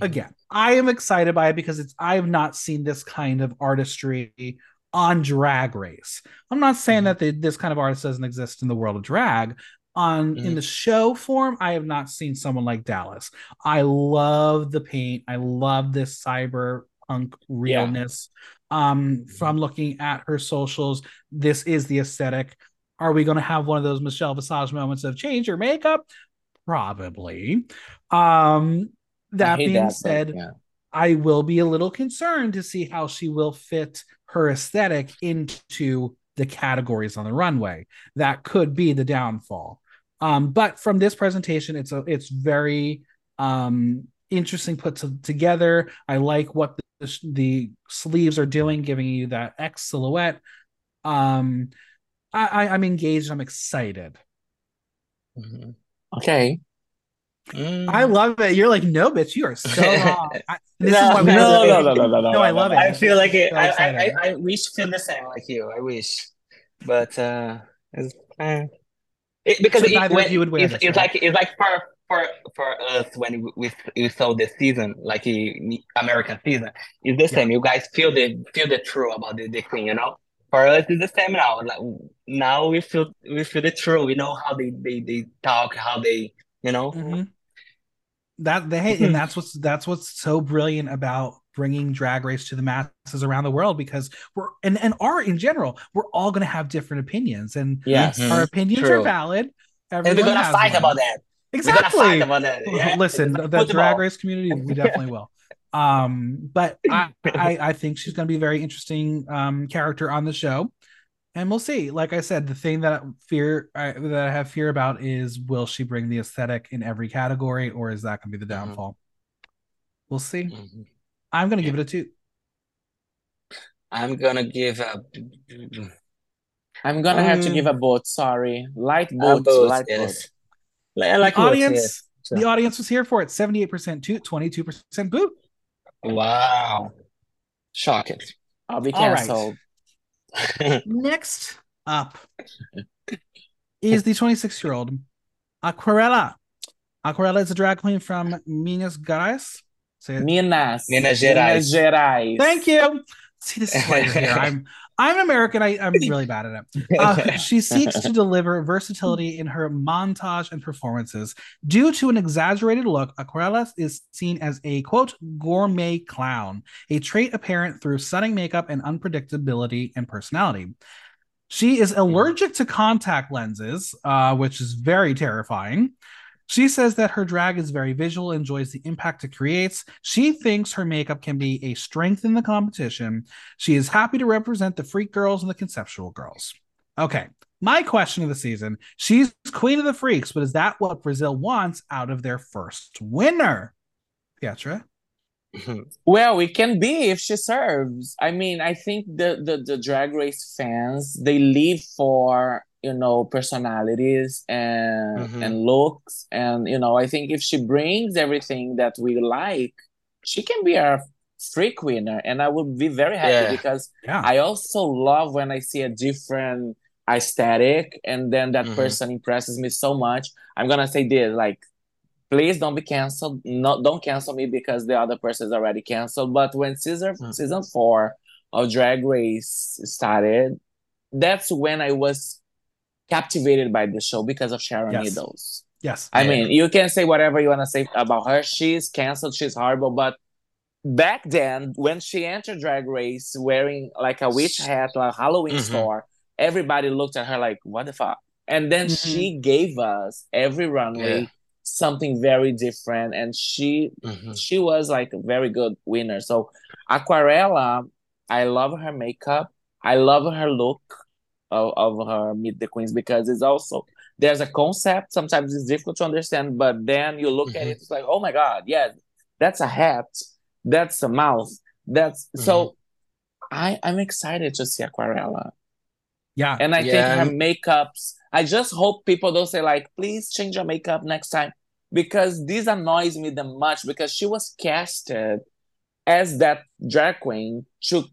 Again, I am excited by it because it's I have not seen this kind of artistry on Drag Race. I'm not saying Mhm. that the, this kind of artist doesn't exist in the world of drag. On in Mhm. the show form, I have not seen someone like Dallas. I love the paint. I love this cyberpunk realness. Um, from looking at her socials, this is the aesthetic. Are we going to have one of those Michelle Visage moments of change your makeup? Probably. Um, that being that, but said, yeah. I will be a little concerned to see how she will fit her aesthetic into the categories on the runway. That could be the downfall. Um, but from this presentation, it's a it's very um interesting put to, together. I like what the, the sleeves are doing, giving you that X silhouette. Um, I, I I'm engaged. I'm excited. Mhm. Okay. Mm. I love it. You're like, no, bitch, you are so wrong. I, this No, is why we No, have no, no, no, no, no. No, I love it. I feel like it, So I, I, excited. I, I wish feel the same like you. I wish, but uh, it's, eh. It, because So it, when, you would wear it's, it's right? like it's like for for for us when we we, we saw the season like the American season. It's the Yeah. same. You guys feel the feel the true about the, the queen, you know. It's the same now. Like now we feel we feel the true. We know how they they, they talk, how they you know. Mhm. That they and that's what's that's what's so brilliant about bringing drag race to the masses around the world because we're and and art in general we're all going to have different opinions and Yes. Our opinions are True. valid And we're Everyone gonna has fight about that. Exactly about that. Yeah? listen like the drag race community we definitely will um but I, I i think she's going to be a very interesting um character on the show and we'll see like i said the thing that I fear I, that i have fear about is will she bring the aesthetic in every category or is that going to be the Mhm. downfall we'll see Mhm. i'm going to Yeah. give it a two I'm gonna give a, I'm gonna have to Um, give a boat. Sorry, light a boat, boat, light yes. I like the audience yes. Sure. the audience was here for it 78% toot 22% boot Wow. Shocking. boat. I'll be All right. canceled. next up is the 26 year old aquarela aquarela is a drag queen from minas gerais say it Minas, Minas Gerais. Minas Gerais. Thank you. See, this is why you're here. I'm I'm American. I, I'm really bad at it. Uh, she seeks to deliver versatility in her montage and performances. Due to an exaggerated look, Aquarela is seen as a quote gourmet clown, a trait apparent through stunning makeup and unpredictability and personality. She is allergic to contact lenses, uh, which is very terrifying. She says that her drag is very visual, enjoys the impact it creates. She thinks her makeup can be a strength in the competition. She is happy to represent the freak girls and the conceptual girls. Okay, my question of the season she's queen of the freaks, but is that what Brazil wants out of their first winner? Pietra? Well, it can be if she serves. I mean, I think the, the the drag race fans they live for you know personalities and Mhm. and looks, and you know I think if she brings everything that we like, she can be our freak winner, and I would be very happy Yeah. because Yeah. I also love when I see a different aesthetic, and then that Mhm. person impresses me so much. I'm gonna say this like please don't be canceled. Not don't cancel me because the other person is already canceled. But when season Mm. season four of Drag Race started, that's when I was captivated by the show because of Sharon Yes. Needles. yes. I Yeah. mean, you can say whatever you want to say about her. She's canceled. She's horrible. But back then, when she entered Drag Race wearing like a witch hat, like a Halloween Mhm. store, everybody looked at her like, "What the fuck?" And then Mhm. she gave us every runway Yeah. something very different, and she Mhm. she was like a very good winner. So Aquarela, I love her makeup. I love her look of, of her Meet the Queens because it's also there's a concept. Sometimes it's difficult to understand, but then you look at Mhm. it, it's like, oh my god, yeah, that's a hat, that's a mouth, that's so. I I'm excited to see Aquarela, Yeah. and I Yeah. think her makeups. I just hope people don't say like, please change your makeup next time, because this annoys me the much because she was casted as that drag queen to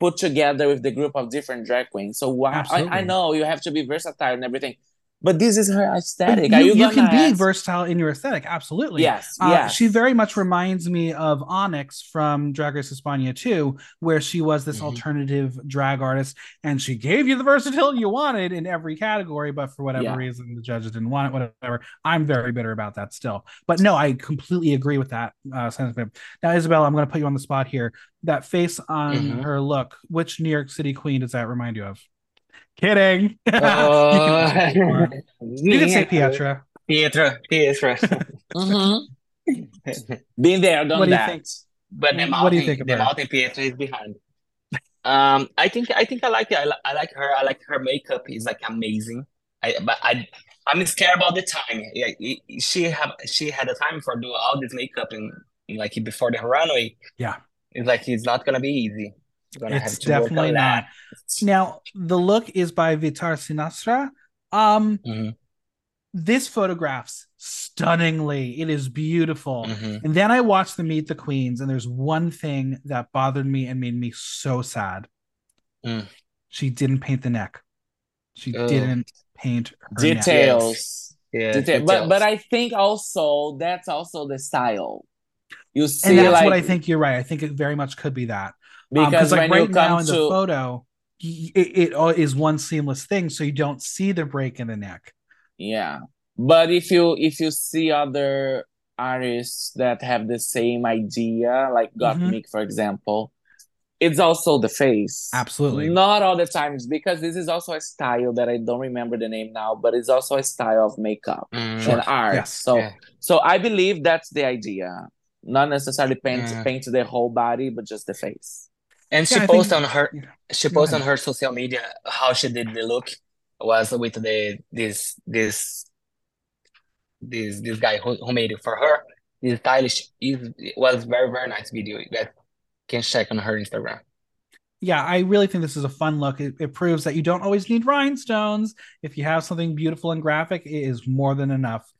put together with the group of different drag queens. So why I, I know you have to be versatile and everything, but this is her aesthetic. you, Are you, you can be ask- versatile in your aesthetic. Absolutely. Yes, Uh, yes. She very much reminds me of Onyx from Drag Race España 2, where she was this Mhm. alternative drag artist and she gave you the versatility you wanted in every category, but for whatever Yeah. reason, the judges didn't want it, whatever. I'm very bitter about that still. But no, I completely agree with that uh, sentiment. Now, Isabel, I'm going to put you on the spot here. That face on Mhm. her look, which New York City queen does that remind you of? Kidding. you, can, you can say Pietra. Pietra, Pietra. Mhm. Been there, done What do you that. think? But the What mountain, do you think the about her? mountain Pietra is behind. Um, I think I think I like it. I, li- I like her. I like her makeup is like amazing. I but I I'm scared about the time. Yeah, it- she have she had a time for do all this makeup and like before the runway, Yeah. it's like it's not gonna be easy. You're gonna It's have to work definitely not. Now, the look is by Vitar Sinastra. Um, Mhm, this photographs stunningly. It is beautiful. mhm. And then I watched the Meet the Queens, and there's one thing that bothered me and made me so sad. Mm. She didn't paint the neck. She Oh. didn't paint her neck. Details. Yeah, Detail. But but I think also that's also the style. You see, And that's like what I think you're right. I think it very much could be that. Because like when right you now come in to the photo, y- it, it all is one seamless thing, so you don't see the break in the neck. Yeah. But if you if you see other artists that have the same idea, like Mhm. Gottmik, for example, it's also the face. Absolutely. Not all the times, because this is also a style that I don't remember the name now, but it's also a style of makeup Mm, Sure. and art. Yes. So yeah. so I believe that's the idea. Not necessarily paint Yeah. paint the whole body, but just the face. And she Yeah, posted on her she posted on her social media how she did the look was with the this this this this guy who, who made it for her. This stylish is it was very very nice video. You guys can check on her Instagram. yeah, I really think this is a fun look. It, it proves that you don't always need rhinestones. If you have something beautiful and graphic, it is more than enough.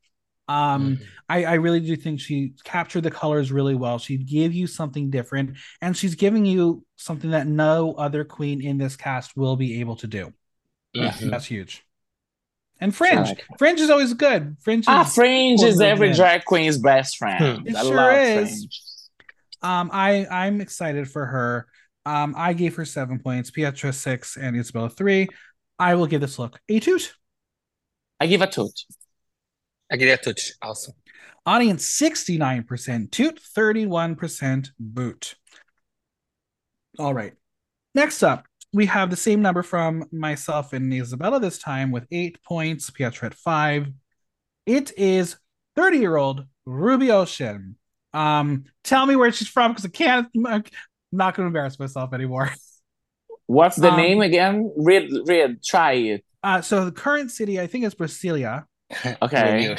Um, Mhm. I, I really do think she captured the colors really well. She gave you something different, and she's giving you something that no other queen in this cast will be able to do. Mhm. That's huge. And Fringe, like Fringe is always good. Fringe is Ah, Fringe is every wins. drag queen's best friend. It I sure love is. Fringe. Um, I I'm excited for her. Um, I gave her seven points, Pietra six, and Isabella three. I will give this look a toot. I give a toot. I give it a touch also. Audience sixty nine percent toot, thirty one percent boot. All right. Next up, we have the same number from myself and Isabella this time with eight points. Pietra at five. It is thirty year old Rubi Ocean. Um, tell me where she's from because I can't. I'm not going to embarrass myself anymore. What's the Um, name again? Read, read, try it. Uh, so the current city, I think, is Brasilia. Okay.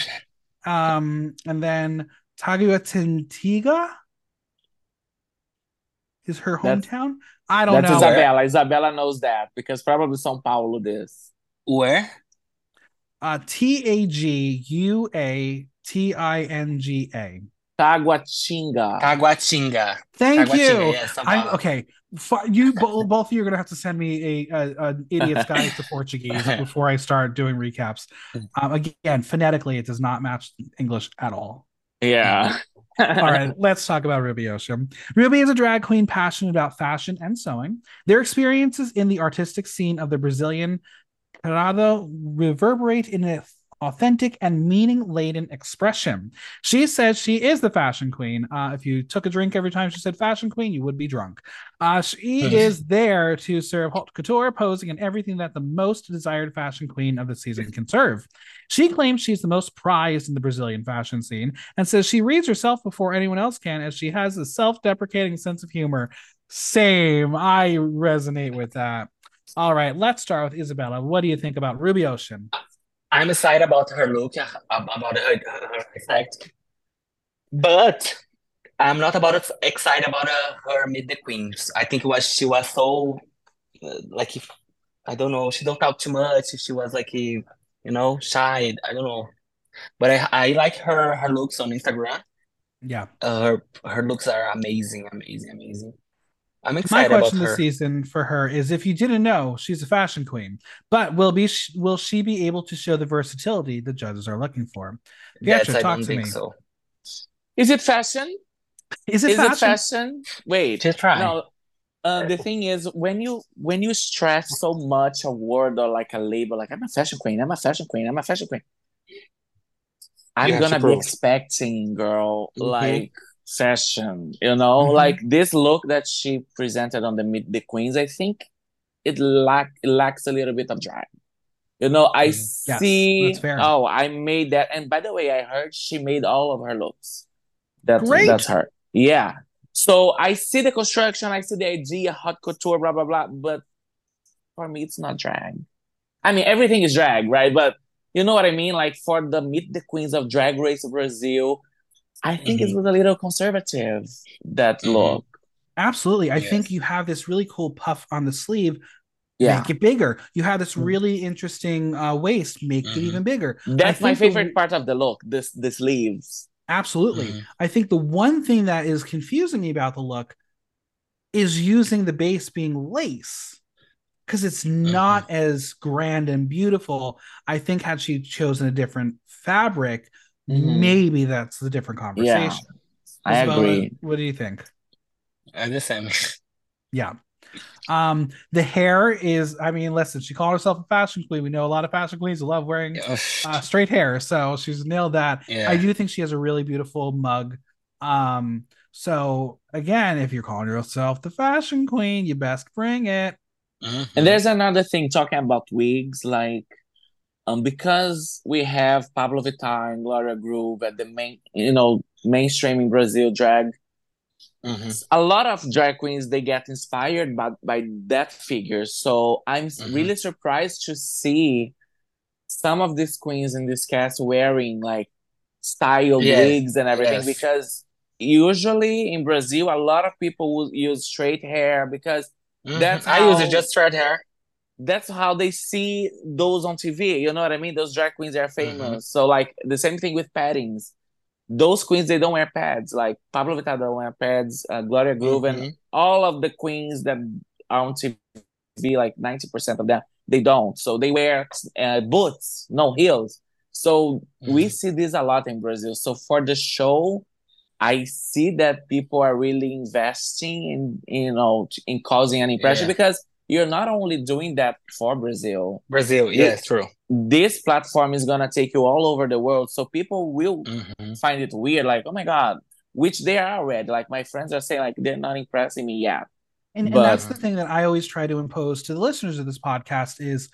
Um, and then Taguatintiga is her That's- hometown. I don't That's know. Isabella. Isabella knows that because probably São Paulo this. Where? Uh, T A G U A T I N G A. Taguatinga. Taguatinga. Thank Taguatinga, you. yes, I'm okay. You bo- both of you are gonna have to send me a, a an idiot's guide to Portuguese before I start doing recaps. Um, again, phonetically, it does not match English at all. Yeah. All right, let's talk about Rubi Ocean. Rubi is a drag queen passionate about fashion and sewing. Their experiences in the artistic scene of the Brazilian Parado reverberate in an authentic and meaning laden expression. She says she is the fashion queen. Uh, if you took a drink every time she said fashion queen, you would be drunk. Uh, she is there to serve haute couture, posing, and everything that the most desired fashion queen of the season can serve. She claims she's the most prized in the Brazilian fashion scene and says she reads herself before anyone else can as she has a self-deprecating sense of humor. Same. I resonate with that. All right, let's start with Isabella. What do you think about Rubi Ocean? I'm excited about her look, uh, about her, her effect, but I'm not about excited about uh, her meet the queens. I think it was she was so uh, like if I don't know, she don't talk too much. She was like you know shy. I don't know, but I I like her her looks on Instagram. Yeah. Uh, her her looks are amazing, amazing, amazing. I'm My excited about question this season for her is if you didn't know, she's a fashion queen, but will be will she be able to show the versatility the judges are looking for? Yes, Pietra, I talk don't to think me. so. Is it fashion? Is it Is fashion? it fashion? Wait. Just try. No. Uh, the thing is, when you when you stress so much a word or like a label, like I'm a fashion queen, I'm a fashion queen, I'm a fashion queen. I'm have gonna be expecting, girl, Mhm. like fashion, you know, Mhm. like this look that she presented on the Meet the Queens. I think it lack it lacks a little bit of drag. You know, I Mhm. See. fair. Oh, I made that. And by the way, I heard she made all of her looks. That's Great. that's her. Yeah. So I see the construction, I see the idea, hot couture, blah blah blah. But for me, it's not drag. I mean, everything is drag, right? But you know what I mean? Like for the Meet the Queens of Drag Race Brazil, I think it Mhm. was a little conservative that Mhm. look. Absolutely. I think you have this really cool puff on the sleeve. Yeah, Make it bigger. You have this Mm. really interesting uh, waist. Make it Mhm. even bigger. that's my think the- favorite part of the look. This the sleeves. Absolutely. Mhm. I think the one thing that is confusing me about the look is using the base being lace because it's not as grand and beautiful. I think had she chosen a different fabric, Mhm. maybe that's the different conversation. Yeah, I Isabella, agree. What do you think? I'm the same. Yeah. Um, the hair is, I mean, listen, she called herself a fashion queen. We know a lot of fashion queens love wearing uh, straight hair, so she's nailed that. Yeah. I do think she has a really beautiful mug. Um, so again, if you're calling yourself the fashion queen, you best bring it. Mhm. And there's another thing talking about wigs, like um, because we have Pabllo Vittar and Gloria Groove at the main, you know, mainstream in Brazil drag. Mhm. A lot of drag queens they get inspired by by that figure. So I'm Mhm. really surprised to see some of these queens in this cast wearing like style Yes, wigs and everything yes. because usually in Brazil a lot of people will use straight hair because Mhm. That's I use it just straight hair. That's how they see those on TV. You know what I mean? Those drag queens are famous. Mm-hmm. So like the same thing with paddings. Those queens they don't wear pads. Like Pabllo Vittar don't wear pads. Uh, Gloria Groove and Mhm. all of the queens that are on TV, like ninety percent of them, they don't. So they wear uh, boots, no heels. So we Mhm. see this a lot in Brazil. So for the show, I see that people are really investing in you know in causing an impression Yeah. because you're not only doing that for Brazil. Brazil, yeah, yes, true. This platform is gonna take you all over the world, so people will Mhm. find it weird, like, oh my god, which they are already. Like my friends are saying, like they're not impressing me yet. And, and that's the thing that I always try to impose to the listeners of this podcast is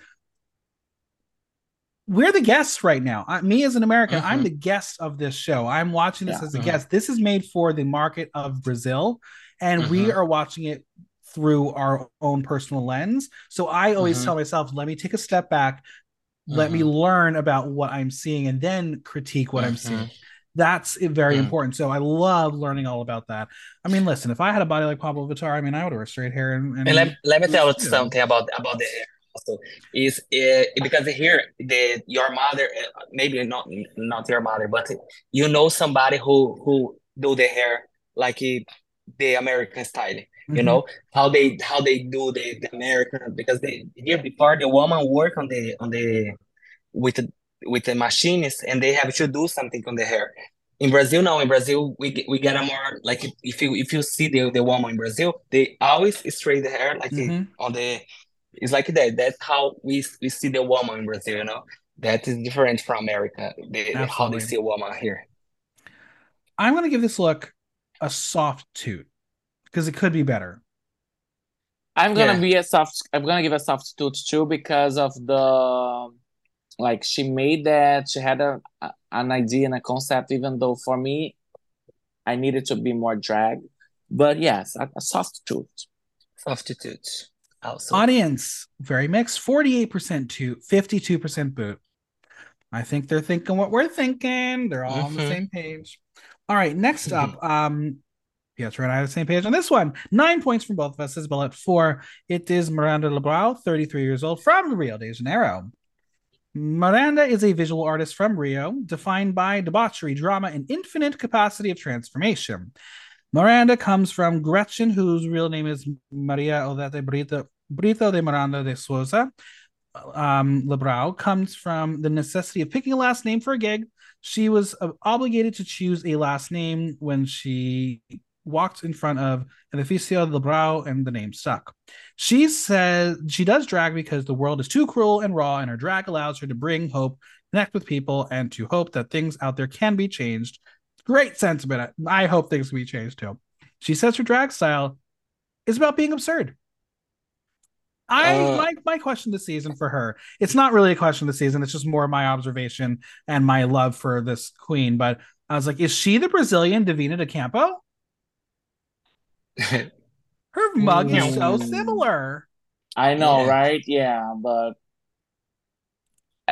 we're the guests right now. I, me as an American, I'm Mhm. the guest of this show. I'm watching this Yeah. as a Mhm. guest. This is made for the market of Brazil, and we Mhm. are watching it through our own personal lens. So I always Mhm. tell myself, let me take a step back, let me learn about what I'm seeing, and then critique what I'm Mhm. seeing. That's very Mm. important. So I love learning all about that. I mean, listen, if I had a body like Pabllo Vittar, I mean, I would wear straight hair and, and And let, let me tell you something about about the hair also is uh, because here the your mother uh, maybe not not your mother but you know somebody who who do the hair like the American style you Mhm. know how they how they do the, the American because they here before the woman work on the on the with the with the machines and they have to do something on the hair. In Brazil now, in Brazil we get, we get a more like if- you if you see the the woman in Brazil, they always straight the hair like Mhm. on the it's like that. That's how we we see the woman in Brazil, you know. That is different from America. The, how they see a woman here. I'm going to give this look a soft toot because it could be better. I'm gonna Yeah. be a soft. I'm gonna give a soft tooth too because of the like she made that she had a, a- an idea and a concept. Even though for me, I needed to be more drag, but yes, a, a soft tooth. Substitute also. Audience, very mixed 48% toot, 52% boot. I think they're thinking what we're thinking. They're all on the Mhm. same page. All right, next up, um, yes, we're on the same page on this one. Nine points from both of us. Isabel at four. It is Miranda Lebrão, 33 years old, from Rio de Janeiro. Miranda is a visual artist from Rio, defined by debauchery, drama, and infinite capacity of transformation. Miranda comes from Gretchen, whose real name is Maria Odete Brito, Brito de Miranda de Souza. Um, comes from the necessity of picking a last name for a gig. She was uh, obligated to choose a last name when she walked in front of an officio Lebrão, and the name stuck. She says she does drag because the world is too cruel and raw, and her drag allows her to bring hope, connect with people, and to hope that things out there can be changed. Great sentiment. I hope things can be changed too. She says her drag style is about being absurd. I Uh, my my question this season for her. It's not really a question this season. It's just more my observation and my love for this queen. But I was like, is she the Brazilian Divina de Campo? Her mug is so Mm. similar. I know, Yeah. right? Yeah, but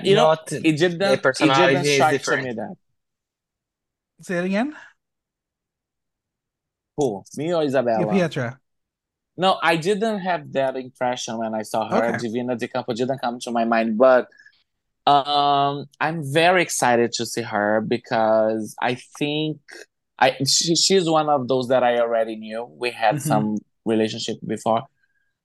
you know, Not it didn't. the It personality didn't is to me that. Say it again. Who? Me or Isabella? Yeah, Pietra. No, I didn't have that impression when I saw her. Okay. Divina de Campo didn't come to my mind, but um, I'm very excited to see her because I think I she, she's one of those that I already knew. We had Mhm. some relationship before,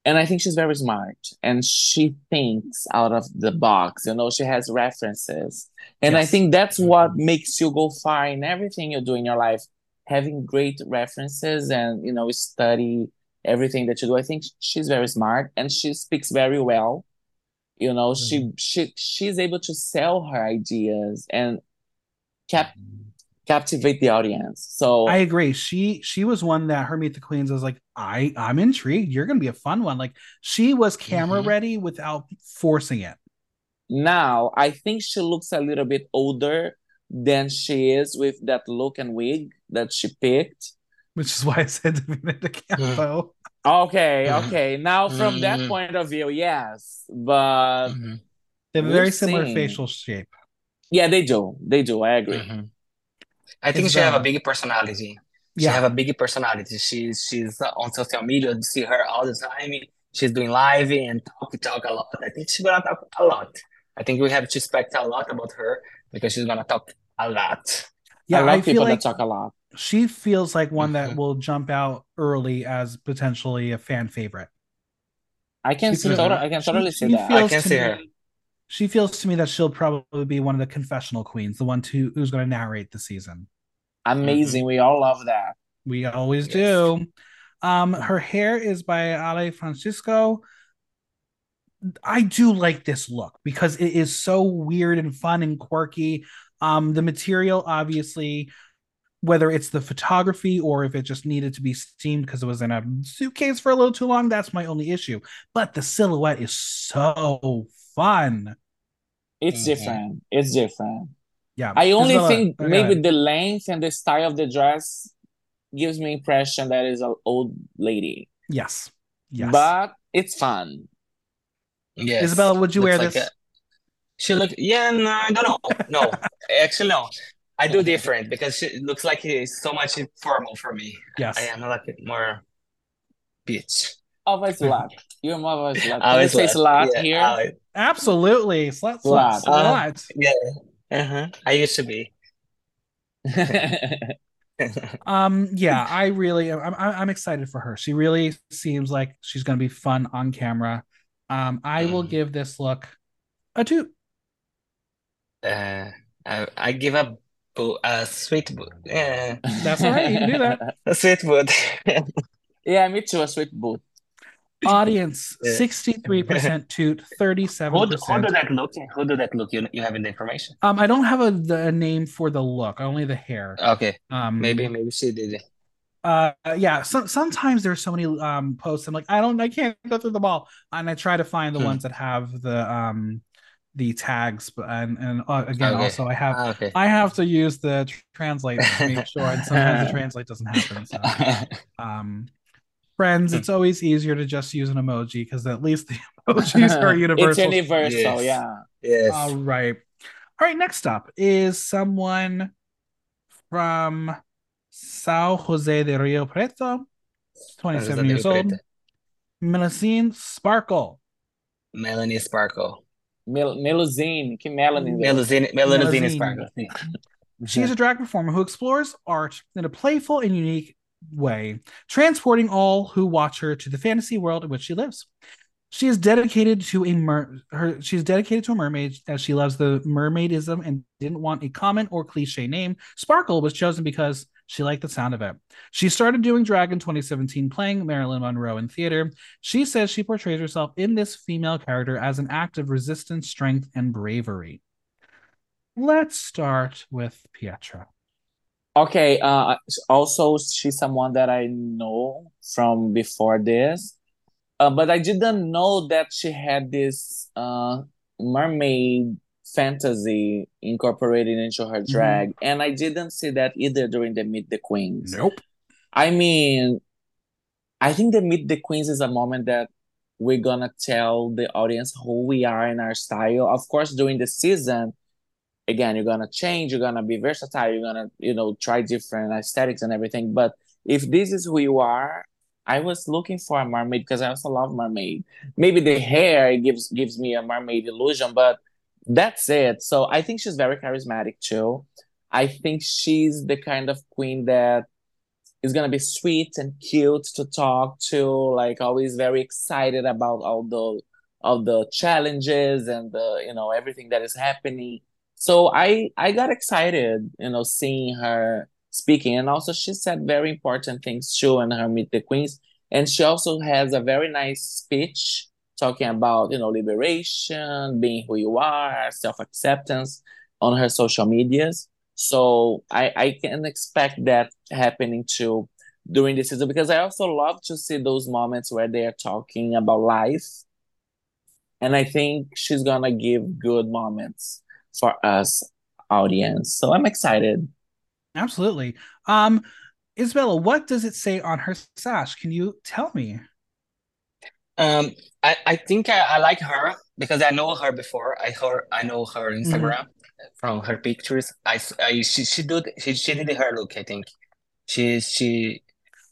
and I think she's very smart and she thinks out of the box. You know, she has references, and I think that's what makes you go far in everything you do in your life. Having great references and you know study everything that you do. I think she's very smart and she speaks very well. You know, she she she's able to sell her ideas and cap captivate the audience. So I agree. She she was one that her Meet the Queens was like, I I'm intrigued. You're gonna be a fun one. Like she was camera Mhm. ready without forcing it. now I think she looks a little bit older than she is with that look and wig that she picked. Which is why I said Divina de Campo. Okay, Mhm. okay. Now from that Mhm. point of view, yes. But Mhm, They have a very similar see. facial shape. yeah, they do. They do. I agree. mhm. I think she have a big personality. She Yeah. have a big personality. She's she's on social media. You see her all the time. She's doing live and talk talk a lot. I think she's gonna talk a lot. I think we have to expect a lot about her because she's gonna talk a lot. Yeah, I I, feel people like that talk a lot. she feels like one that Mhm. will jump out early as potentially a fan favorite. I can She see feels- total, I can she- totally see she that. I can see me- her. She feels to me that she'll probably be one of the confessional queens, the one to, who's going to narrate the season. Amazing. We all love that. We always Yes. do. Um, her hair is by Ale Francisco. I do like this look because it is so weird and fun and quirky. Um, the material, obviously, whether it's the photography or if it just needed to be steamed because it was in a suitcase for a little too long, that's my only issue. But the silhouette is so fun. It's Mhm. different. It's different. Yeah. I only think go maybe ahead. the length and the style of the dress gives me impression that is an old lady. yes. Yes. But it's fun. Yes. Isabella, would you Looks wear like this? a- she look. Yeah, no, I don't know. No, actually, no. I do different because she looks like it's so much formal for me. yes. I am like more bitch. Always slut. You're more of a slut. Always you say slut. slut Yeah, here? always. Absolutely. Slut, slut, Slut. slut. Yeah. Uh-huh. I used to be. Um, yeah, I really, I'm, I'm I'm excited for her. She really seems like she's going to be fun on camera. Um, I will Mhm. give this look a two. Uh, I, I give a boo, a sweet boo. Yeah, That's all right, you can do that. a sweet boot. Yeah, me too. A sweet boot. Audience 63% toot, Who, 37%. who do that look? Who do that look? You, you have the information? Um, I don't have a, the, a name for the look, only the hair. Okay, Um, maybe maybe she did it. uh yeah so, sometimes there's so many um posts i'm like i don't i can't go through them all and i try to find the Hmm. ones that have the um the tags but and and uh, again Okay. also i have Ah, okay. i have to use the tr- translate to make sure and sometimes the translate doesn't happen so um friends it's hmm. always easier to just use an emoji because at least the emojis are universal. It's universal universal, Yes. yeah. Yes. all right all right next up is someone from São José do Rio Preto 27 years old Melusine Sparkle. Melanie Sparkle. Mel Melusine, que Melanie. Melusine, Melusine Melusine. Sparkle. sim. She is a drag performer who explores art in a playful and unique way, transporting all who watch her to the fantasy world in which she lives. She is dedicated to a mer- her she is dedicated to a mermaid as she loves the mermaidism and didn't want a common or cliche name. Sparkle was chosen because she liked the sound of it. She started doing drag in 2017 playing Marilyn Monroe in theater. She says she portrays herself in this female character as an act of resistance, strength, and bravery. Let's start with Pietra. Okay, uh, also she's someone that I know from before this, uh, but I didn't know that she had this uh, mermaid fantasy incorporated into her drag, and I didn't see that either during the Meet the Queens. Nope. I mean, I think the Meet the Queens is a moment that we're gonna tell the audience who we are in our style. Of course, during the season, again, you're gonna change, you're gonna be versatile, you're gonna, you know, try different aesthetics and everything. But if this is who you are, I was looking for a mermaid because I also love mermaid. Maybe the hair gives gives me a mermaid illusion, but that's it. So I think she's very charismatic too. I think she's the kind of queen that is gonna be sweet and cute to talk to, like always very excited about all the all the challenges and the you know everything that is happening. So I I got excited, you know, seeing her speaking, and also she said very important things too in her Meet the Queens, and she also has a very nice speech talking about you know liberation, being who you are, self acceptance on her social medias. So I I can expect that happening too during the season because I also love to see those moments where they are talking about life. And I think she's gonna give good moments for us audience. So I'm excited. Absolutely. Um, Isabella, what does it say on her sash? Can you tell me? Um, I, I think I, I like her because I know her before. I heard I know her Instagram from her pictures. I, I she she did she, she did her look. I think she she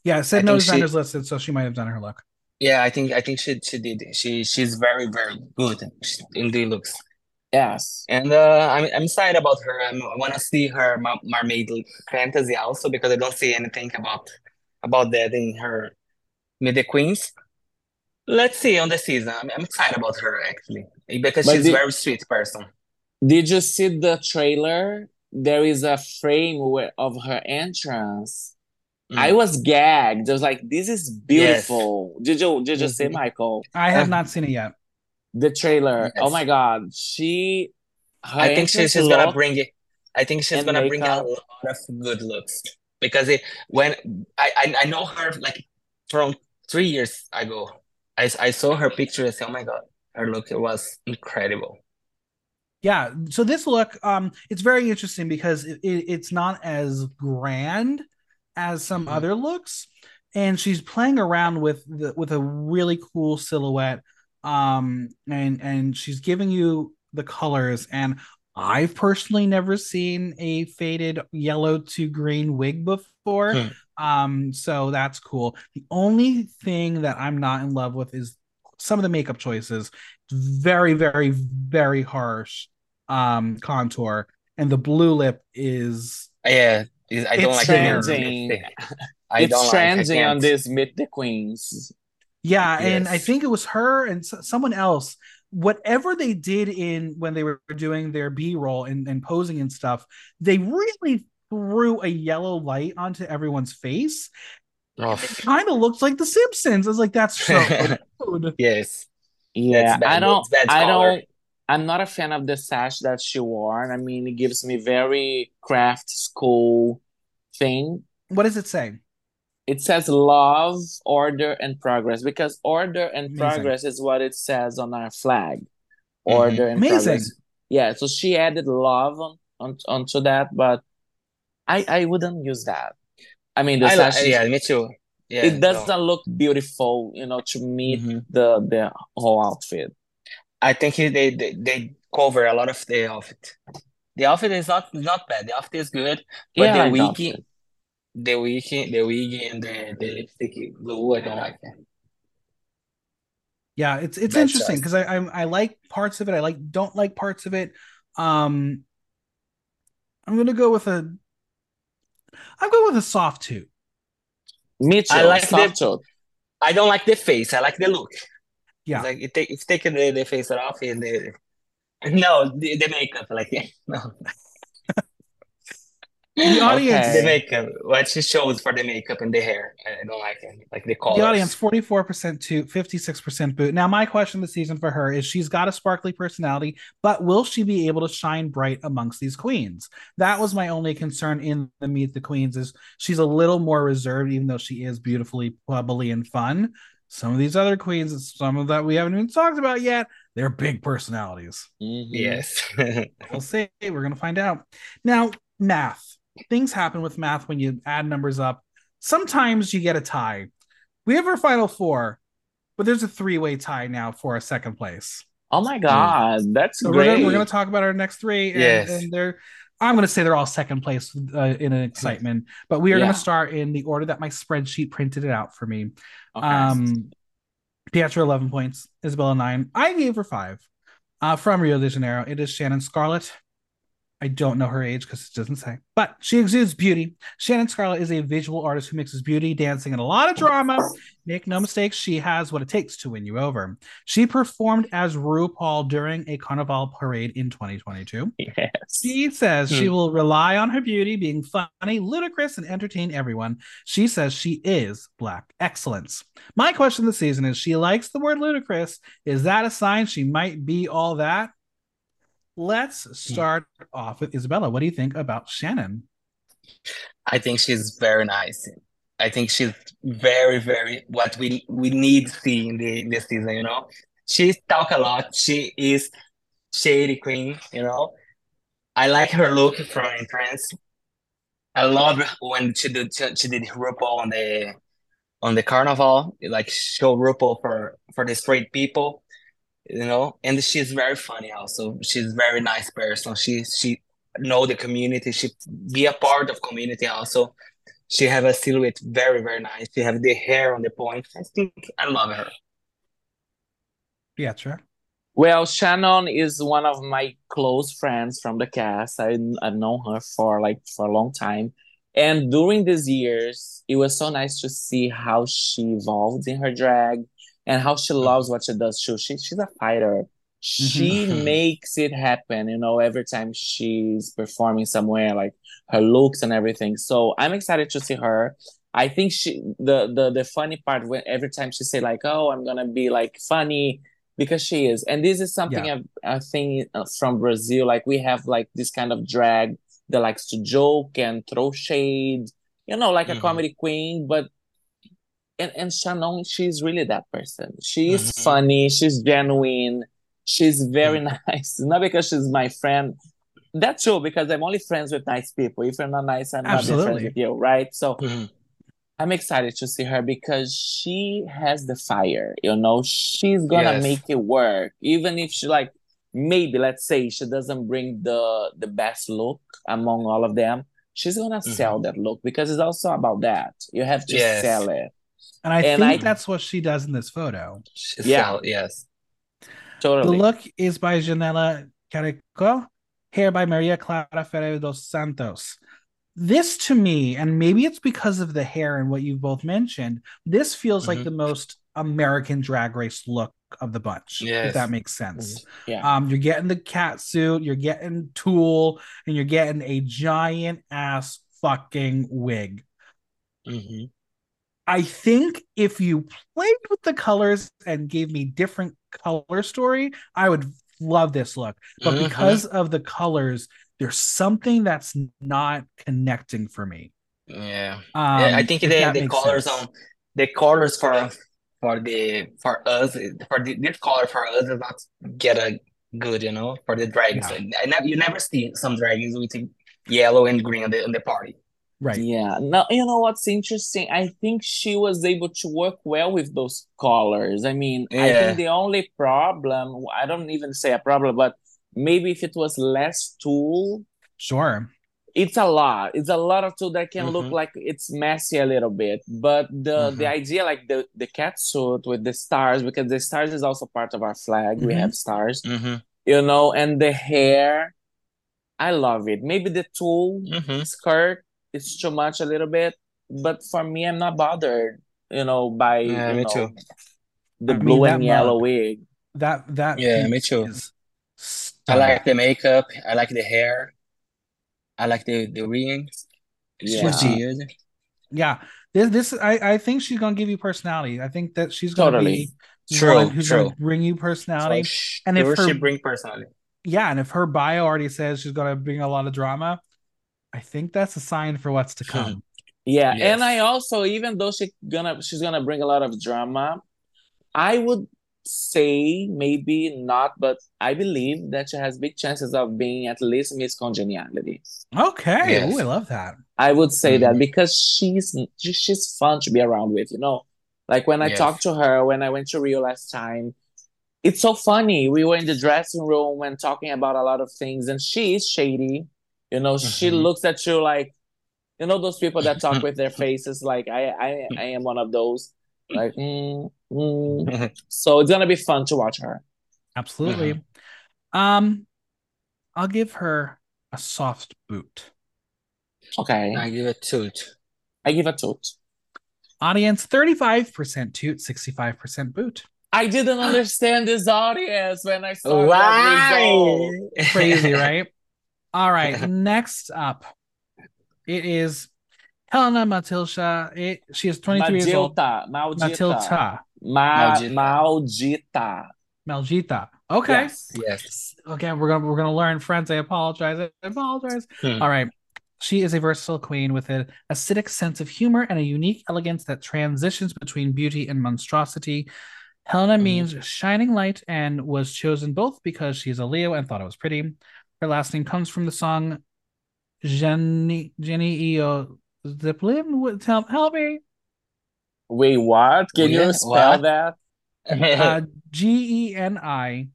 Yeah, it said I no think she- designers listed, so she might have done her look. yeah I think I think she she did. She she's very very good in the looks. Yes. And uh, I'm I'm excited about her. I'm, I want to see her mer- mermaid fantasy also because I don't see anything about about that in her Meet the Queens. Let's see on the season. I'm, I'm excited about her actually because But she's the- a very sweet person. Did you see the trailer? There is a frame where, of her entrance. Mm. I was gagged. I was like, "This is beautiful." Did you did you see Mhm. Michael I have Uh, not seen it yet. The trailer? Oh my God, she. I think she, entrance she's gonna bring it. I think she's gonna bring out a lot of good looks because it, when I, I I know her like from three years ago. I, I saw her picture and said, "Oh my God, her look it was incredible." Yeah, so this look, um, it's very interesting because it, it, it's not as grand as some Mhm. other looks, and she's playing around with the with a really cool silhouette, um, and and she's giving you the colors. And I've personally never seen a faded yellow to green wig before, Hmm. um, so that's cool. The only thing that I'm not in love with is some of the makeup choices very very very harsh um contour and the blue lip is Yeah, I don't It's like trending. it. I it's don't like. I on this Meet the Queens. Yeah and i think it was her and someone else whatever they did in when they were doing their b-roll and, and posing and stuff they really threw a yellow light onto everyone's face Oh, it kind of looks like the simpsons i was like that's so rude. yes. Yeah, I don't. I don't. I'm not a fan of the sash that she wore. I mean, it gives me very craft school thing. what does it say It says love, order, and progress because order and Amazing. progress is what it says on our flag. Mhm. Order and Amazing. progress. Yeah, so she added love on, on onto that, but I I wouldn't use that. I mean, the I li- sash yeah, me too. Yeah, it doesn't look beautiful, you know, to meet Mhm. the the whole outfit. I think they, they they cover a lot of the outfit. The outfit is not not bad. The outfit is good, but Yeah, the like outfit. The wig, the wig, and the, the lipstick blue, I don't like it. Yeah, it's it's Bad interesting because I, I I like parts of it. I like don't like parts of it. Um, I'm gonna go with a. I'm going with a soft two. Me too. I like soft the- tooth. I don't like the face. I like the look. Yeah. It's like it take, if take the, the face off and the no the, the makeup like no The audience, the Okay. makeup what she shows for the makeup and the hair I don't like it like the colors the audience, 44% to 56% boot. Now, my question this season for her is: she's got a sparkly personality, but will she be able to shine bright amongst these queens? That was my only concern in the Meet the Queens. Is she's a little more reserved, even though she is beautifully bubbly and fun. Some of these other queens, some of that we haven't even talked about yet, they're big personalities. Mhm. yes We'll see. We're gonna find out. Now, math. Things happen with math when you add numbers up. Sometimes you get a tie. We have our final four, but there's a three-way tie now for a second place. Oh my God, that's So we're gonna, great. we're gonna talk about our next three, and, Yes. and they're I'm going to say they're all second place uh, in an excitement, but we are going to start in the order that my spreadsheet printed it out for me. Okay. Um, Pietra 11 points, Isabella 9. I gave her 5. Uh, from Rio de Janeiro, it is Shannon Scarlett. I don't know her age because it doesn't say, but she exudes beauty. Shannon Scarlett is a visual artist who mixes beauty, dancing, and a lot of drama. Make no mistake, she has what it takes to win you over. She performed as RuPaul during a carnival parade in 2022. yes. She says she Hmm. will rely on her beauty, being funny, ludicrous, and entertain everyone. She says she is black excellence. My question this season is she likes the word ludicrous. Is that a sign she might be all that? Let's hmm. start off with Isabella. What do you think about Shannon? I think she's very nice. I think she's very, very what we we need to see in the this season, you know. She talk a lot. She is shady queen, you know. I like her look from entrance. I love when she did she, she did RuPaul on the on the carnival, like show RuPaul for for the straight people, you know. And she's very funny also. She's very nice person. She she know the community. She be a part of community also. She have a silhouette very very nice. She have the hair on the point. I think I love her. Pietra. Well, Shannon is one of my close friends from the cast. I I've known her for like for a long time. And during these years, it was so nice to see how she evolved in her drag and how she loves what she does too. She she's a fighter. She Mhm. makes it happen, you know, every time she's performing somewhere, like her looks and everything. So I'm excited to see her. I think she the the the funny part when every time she say like, "Oh, I'm gonna be like funny," because she is, and this is something Yeah. I I think uh, from Brazil. Like we have like this kind of drag that likes to joke and throw shade, you know, like a Mhm. comedy queen, but. And, and Shannon, she's really that person. She's Mhm. funny. She's genuine. She's very nice. Not because she's my friend. That's true because I'm only friends with nice people. If you're not nice, I'm not be friends with you, right? So Mhm. I'm excited to see her because she has the fire, you know, she's gonna Yes. make it work. Even if she like maybe let's say she doesn't bring the the best look among all of them, she's gonna sell that look because it's also about that. You have to Yes. sell it. And I And think I- that's what she does in this photo. Yeah. sell- yes. Totally. The look is by Janela Carico, hair by Maria Clara Ferreira dos Santos. This to me, and maybe it's because of the hair and what you've both mentioned, this feels like Mhm. the most American drag race look of the bunch, if that makes sense. yeah. Um, you're getting the cat suit, you're getting tulle, and you're getting a giant ass fucking wig. Mhm. I think if you played with the colors and gave me different color story, I would love this look. But Mhm. because of the colors, there's something that's not connecting for me. Yeah. Um, Yeah, I think the the colors sense. on the colors for for the for us for the, this color for us is not get a good, you know, for the dragons. I never you never see some dragons with yellow and green on the on the party. Right. Yeah. Now, you know what's interesting? I think she was able to work well with those colors. I mean, I think the only problem, I don't even say a problem, but maybe if it was less tulle, Sure. it's a lot. It's a lot of tulle that can look Mhm. like it's messy a little bit. But the the Mhm. idea, like the the cat suit with the stars, because the stars is also part of our flag. We Mhm. have stars, Mm-hmm. you know, and the hair. I love it. Maybe the tulle Mm-hmm. skirt is too much a little bit, but for me, I'm not bothered, you know, by Yeah, you me know too. the I blue that and yellow mug- wig. That that Yeah, me too. is I like the makeup. I like the hair. I like the the rings. She's Yeah. Yeah. This this I, I think she's gonna give you personality. I think that she's gonna Totally. be True, one who's true. gonna bring you personality. For And if her- she bring personality. yeah, and if her bio already says she's gonna bring a lot of drama, I think that's a sign for what's to come. Yeah, Yes. and I also, even though she gonna she's gonna bring a lot of drama, I would say maybe not, but I believe that she has big chances of being at least Miss Congeniality. Okay. Yes. Ooh, I love that. I would say that Mhm. because she's she- she's fun to be around with, you know. Like when I Yes. talked to her when I went to Rio last time, it's so funny. We were in the dressing room and talking about a lot of things, and she is shady. You know, she Mhm. looks at you like, you know, those people that talk with their faces. Like I, I, I am one of those. Like, mm, mm. so it's gonna be fun to watch her. Absolutely. Um, I'll give her a soft boot. Okay, I give a toot. I give a toot. Audience 35% toot, 65% boot. I didn't understand this audience when I saw that result. Why? Crazy, right? All right. Next up, it is Hellena Matilda. It, she is 23 years old. Maldita, maldita, Matilda. Ma- Maldita. maldita. Malgita. Okay. Yes. Yes. Okay, we're gonna we're gonna learn French. I apologize. I apologize. Hmm. All right. She is a versatile queen with an acidic sense of humor and a unique elegance that transitions between beauty and monstrosity. Hellena Mhm. means shining light and was chosen both because she's a Leo and thought it was pretty. Her last name comes from the song Jenny Jenny Eo Zeppelin. What- Help, help me. Wait, what? Can Yeah, you spell what? that? Uh, G E N I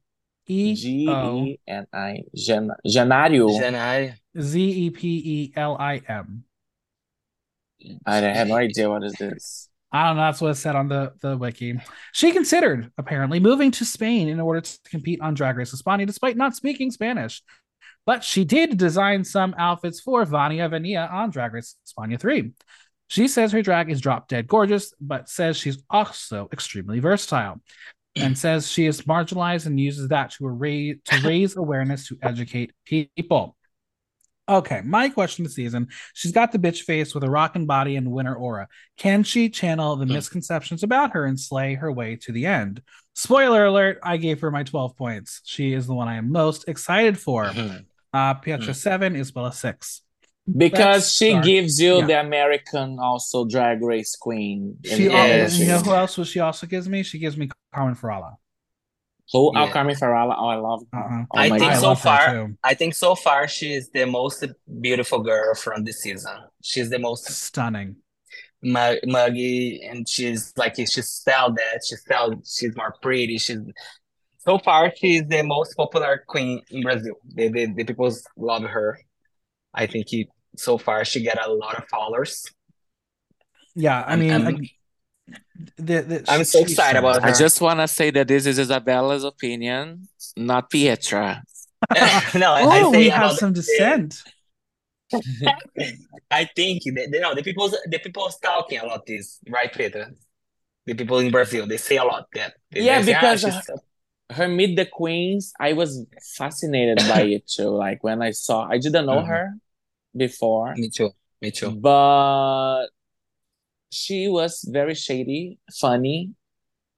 E G O E N I. Gen- Genário. Janai. Z E P E L I M. I have no idea what is this. I don't know. That's what it said on the, the wiki. She considered, apparently, moving to Spain in order to compete on Drag Race España despite not speaking Spanish. But she did design some outfits for Vania Vanhi on Drag Race España 3. She says her drag is drop dead gorgeous, but says she's also extremely versatile. And says she is marginalized and uses that to raise to raise awareness to educate people. Okay, my question this season: She's got the bitch face with a rockin' body and winner aura. Can she channel the Hmm. misconceptions about her and slay her way to the end? Spoiler alert: I gave her my twelve points. She is the one I am most excited for. Uh, Pietra Hmm. seven, Isabella six. Because That's she dark. gives you Yeah. the American also drag race queen. She, the Yes. you know who else? What she also gives me? She gives me Carmen Farala. Who? Oh, Carmen Farala. Oh, I love her. Uh-huh. Oh I think God. so love her far- I think so far she is the most beautiful girl from this season. She's the most Stunning. muggy, and she's like she sell that. She sell. She's more pretty. She's so far she's the most popular queen in Brazil. The the, the people love her. I think he, so far she get a lot of followers. Yeah, I I'm- mean, I'm- the, the, I'm so excited stunning. about I just want to say that this is Isabella's opinion, not Pietra. no, Oh, I say we have some the- dissent. I think that you know the people the people's talking a lot this right Peter the people in Brazil they say a lot that Yeah, they say, "Ah, because, she's uh, Her Meet the Queens, I was fascinated by it too. Like when I saw, I didn't know Mhm. her before, me too me too but she was very shady, funny,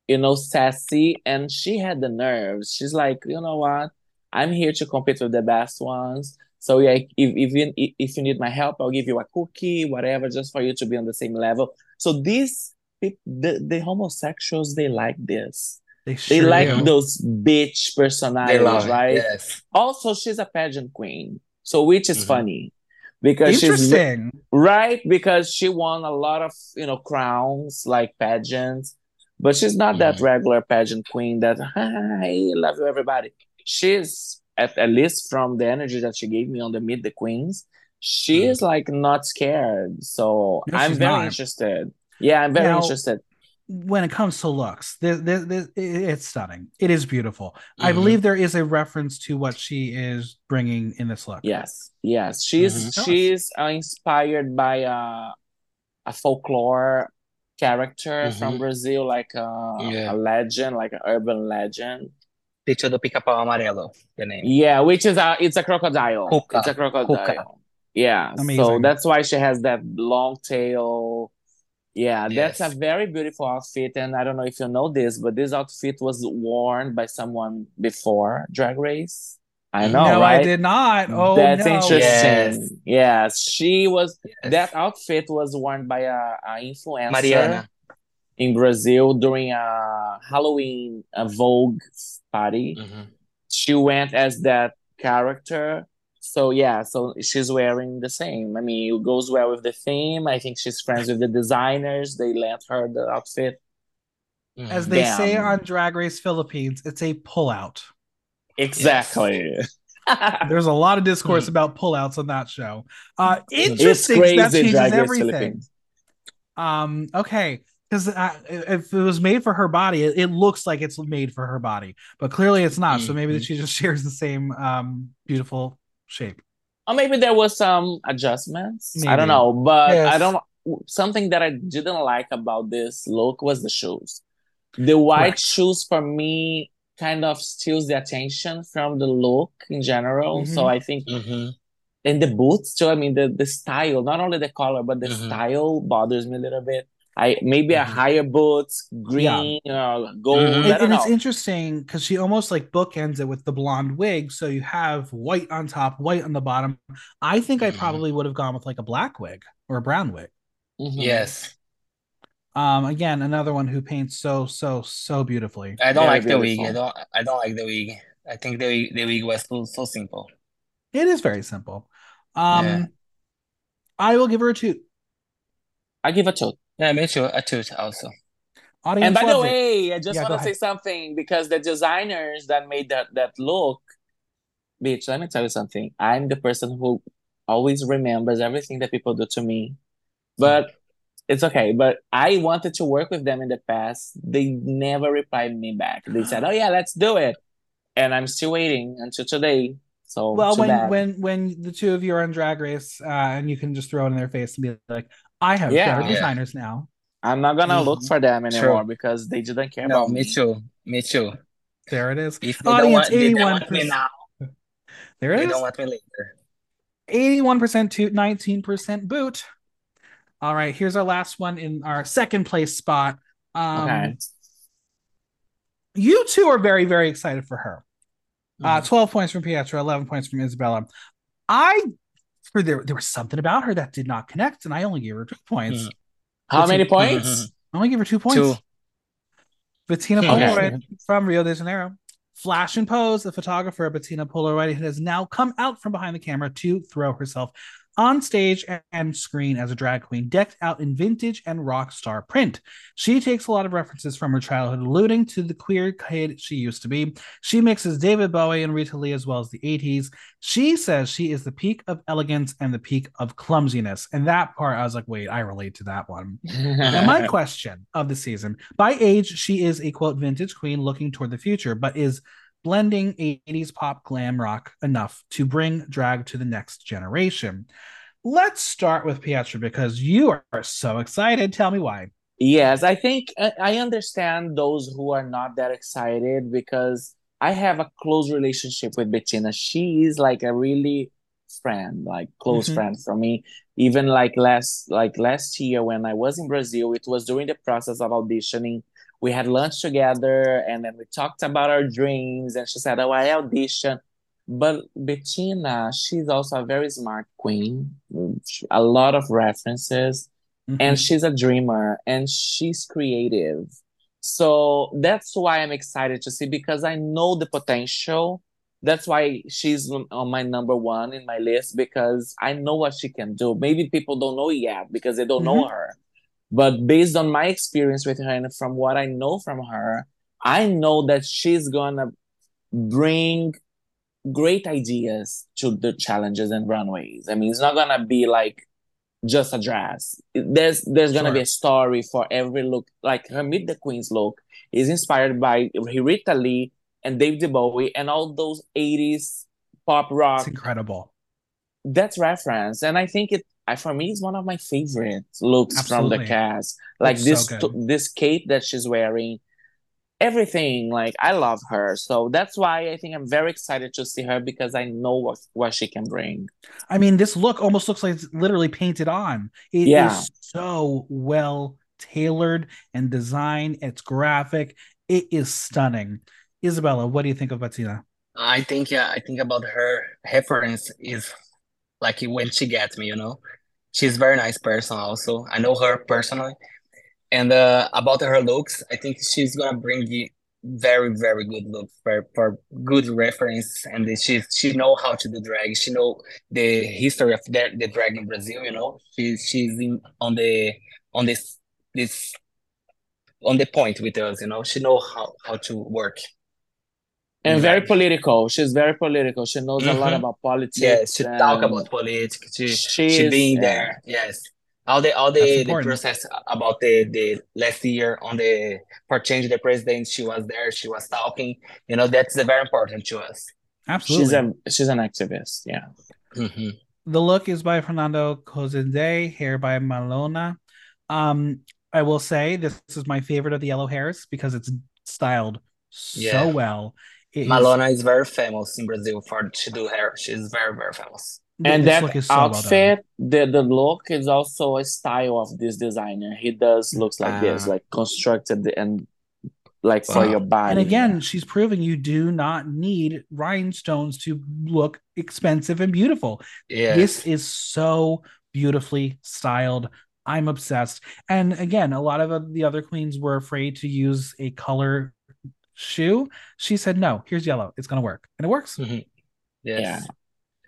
you know, sassy, and she had the nerves. She's like, you know what? I'm here to compete with the best ones. So yeah, if if you if you need my help, I'll give you a cookie, whatever, just for you to be on the same level. So these the the homosexuals, they like this. They They like do. those bitch personalities, right? yes Also, she's a pageant queen, so which is Mhm. funny because she's right because she won a lot of you know crowns like pageants, but she's not that Mhm. regular pageant queen that hi love you everybody. She's at, at least from the energy that she gave me on the Meet the Queens, she Mhm. is like not scared. So No, I'm very not. interested. Yeah, I'm very Now- interested. When it comes to looks, this, this, this, it's stunning. It is beautiful. I Mhm. believe there is a reference to what she is bringing in this look. Yes, yes, she's Mhm. she's uh, inspired by uh, a folklore character from Mhm. Brazil, like uh, Yeah. a legend, like an urban legend. picture do pica-pau amarelo the name Yeah, which is a it's a crocodile. Cuca. It's a crocodile. Cuca. Yeah, so that's why she has that long tail. Yeah, that's a very beautiful outfit, and I don't know if you know this, but this outfit was worn by someone before Drag Race. I know, no, right? I did not. Oh, That's no. interesting. Yes. Yes. she was. Yes. That outfit was worn by a, a influencer Mariana in Brazil during a Halloween a Vogue party. Mhm. She went as that character. So yeah, so she's wearing the same. I mean, it goes well with the theme. I think she's friends with the designers. They lent her the outfit. As they say on Drag Race Philippines, it's a pullout. Exactly. There's a lot of discourse about pullouts on that show. Uh, interesting. crazy. That changes Drag everything. Um, okay, because uh, if it was made for her body, it, it looks like it's made for her body, but clearly it's not. So maybe that she just shares the same um beautiful shape. Or maybe there was some adjustments. I don't know, but I don't. Something that I didn't like about this look was the shoes. The white Correct. shoes for me kind of steals the attention from the look in general. So Mhm. I think, Mhm. and the boots too. I mean, the the style, not only the color, but the Mhm. style bothers me a little bit. I maybe a Mhm. higher boots, green, uh, gold. Mhm. I And, don't and it's interesting because she almost like bookends it with the blonde wig. So you have white on top, white on the bottom. I think I Mhm. probably would have gone with like a black wig or a brown wig. Mhm. Yes. Um, again, another one who paints so so so beautifully. I don't Very like the wig. I don't. I don't like the wig. I think the wig- the wig was so so simple. It is very simple. Um, Yeah. I will give her a two. I give a two. Yeah, me too. A toot also. Audience And by the loved it. way, I just Yeah, want to say something because the designers that made that that look, bitch, let me tell you something. I'm the person who always remembers everything that people do to me. But it's okay. But I wanted to work with them in the past. They never replied me back. They said, "Oh yeah, let's do it." And I'm still waiting until today. So well, when bad. when when the two of you are on Drag Race, uh, and you can just throw it in their face and be like, "I have Yeah. better Yeah. designers now." I'm not gonna look Mhm. for them True. anymore because they didn't care No, about me me. too. Me too. There it is. If they don't Audience want, they don't eighty-one want me percent. now. There it is. They it don't want me later. Eighty-one percent to nineteen percent boot. All right, here's our last one in our second place spot. Um, Okay. you two are very very excited for her. Uh, Mhm. 12 points from Pietra, 11 points from Isabella. I, for there, there was something about her that did not connect, and I only gave her two points. Mhm. How It's many points? I only gave her two points. Two. Bettina Okay. Polaroid from Rio de Janeiro. Flash and pose, the photographer Bettina Polaroid has now come out from behind the camera to throw herself on stage and screen as a drag queen, decked out in vintage and rock star print. She takes a lot of references from her childhood, alluding to the queer kid she used to be. She mixes David Bowie and Rita Lee as well as the 80s. She says she is the peak of elegance and the peak of clumsiness. And that part, I was like, wait, I relate to that one. And my question of the season by age, she is a quote vintage queen looking toward the future, but is blending 80s pop glam rock enough to bring drag to the next generation. Let's start with Pietra because you are so excited. Tell me why. Yes, I think I I understand those who are not that excited because I have a close relationship with Bettina. She is like a really friend, like close Mhm. friend for me. Even like last like last year when I was in Brazil, it was during the process of auditioning. We had lunch together and then we talked about our dreams and she said, Oh, I audition. But Bettina, she's also a very smart queen, a lot of references Mm-hmm. and she's a dreamer and she's creative. So that's why I'm excited to see because I know the potential. That's why she's on on my number one in my list because I know what she can do. Maybe people don't know yet because they don't know her. But based on my experience with her and from what I know from her, I know that she's gonna bring great ideas to the challenges and runways. I mean, it's not gonna be like just a dress. There's there's gonna be a story for every look. Like her Meet the Queens look is inspired by Rita Lee and David Bowie and all those 80s pop rock. It's incredible. That's reference. And I think it I, for me it's one of my favorite looks from the cast. Like Looks this so good. this cape that she's wearing. Everything, like I love her. So that's why I think I'm very excited to see her because I know what, what she can bring. I mean, this look almost looks like it's literally painted on. It is Yeah. so well tailored and designed. It's graphic. It is stunning. Isabella, what do you think of Bettina? I think yeah, I think about her reference is like when she gets me, you know. She's very nice person also. I know her personally. And uh, about her looks, I think she's gonna bring the very, very good look for, for good reference and she she know how to do drag. She know the history of the, the drag in Brazil, you know. She she's in on the on this this on the point with us, you know. She know how how to work. And very political. She's very political. She knows a lot Mhm. about politics. Yes, she talk about politics. She she she being yeah. there. Yes. All the all the, the process about the, the last year on the for change the president, she was there, she was talking. You know, that's very important to us. Absolutely. She's a she's an activist. Yeah. Mhm. The look is by Fernando Cozende, hair by Malona. Um, I will say this is my favorite of the yellow hairs because it's styled so well. It is- Malona is very famous in Brazil for to do hair. She's very, very famous. And this that look is so well done. outfit, the the look is also a style of this designer. He does looks like this, Ah. like constructed and like for Wow. your body. And again, she's proving you do not need rhinestones to look expensive and beautiful. Yes. This is so beautifully styled. I'm obsessed. And again, a lot of the other queens were afraid to use a color shoe. She said, no, here's yellow. It's going to work. And it works. Yes. Yeah.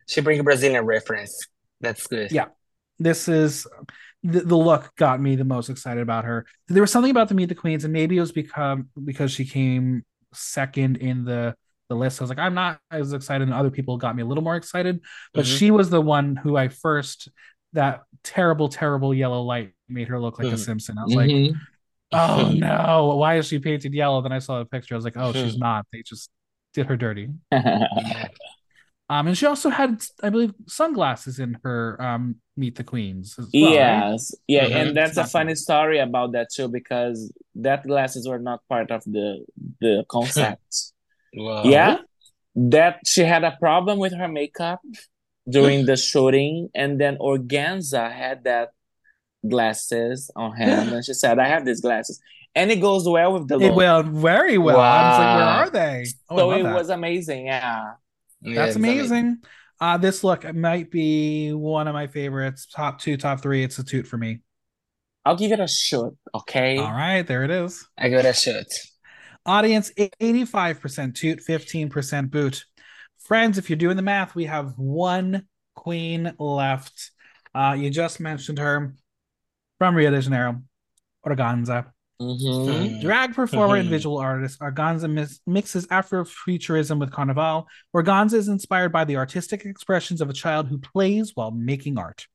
She bring a Brazilian reference. That's good. Yeah. This is the, the look got me the most excited about her. There was something about the Meet the Queens, and maybe it was because because she came second in the the list. I was like, I'm not as excited, and other people got me a little more excited. But Mhm. she was the one who I first that terrible, terrible yellow light made her look like a Mhm. Simpson. I was like, Mhm. Oh no, why is she painted yellow? Then I saw the picture. I was like, oh, she's not. They just did her dirty. Um, and she also had, I believe, sunglasses in her um Meet the Queens as well. right? Yes, yeah, Mhm. and that's It's a funny story about that too because that glasses were not part of the the concept. Wow. Yeah, that she had a problem with her makeup during the shooting, and then Organza had that glasses on him, and she said, "I have these glasses," and it goes well with the look. It look. went very well. I was like, where are they? Oh, so it that. was amazing. Yeah, Yeah, That's it's amazing. Uh, this look might be one of my favorites. Top two, top three. It's a toot for me. I'll give it a shot. Okay. All right, there it is. I got a shot. Audience 85% toot, 15% boot. Friends, if you're doing the math, we have one queen left. Uh, you just mentioned her from Rio de Janeiro, Organza. Mhm. Drag performer and Mhm. visual artist, Organza mis- mixes Afrofuturism with Carnival. Organza is inspired by the artistic expressions of a child who plays while making art.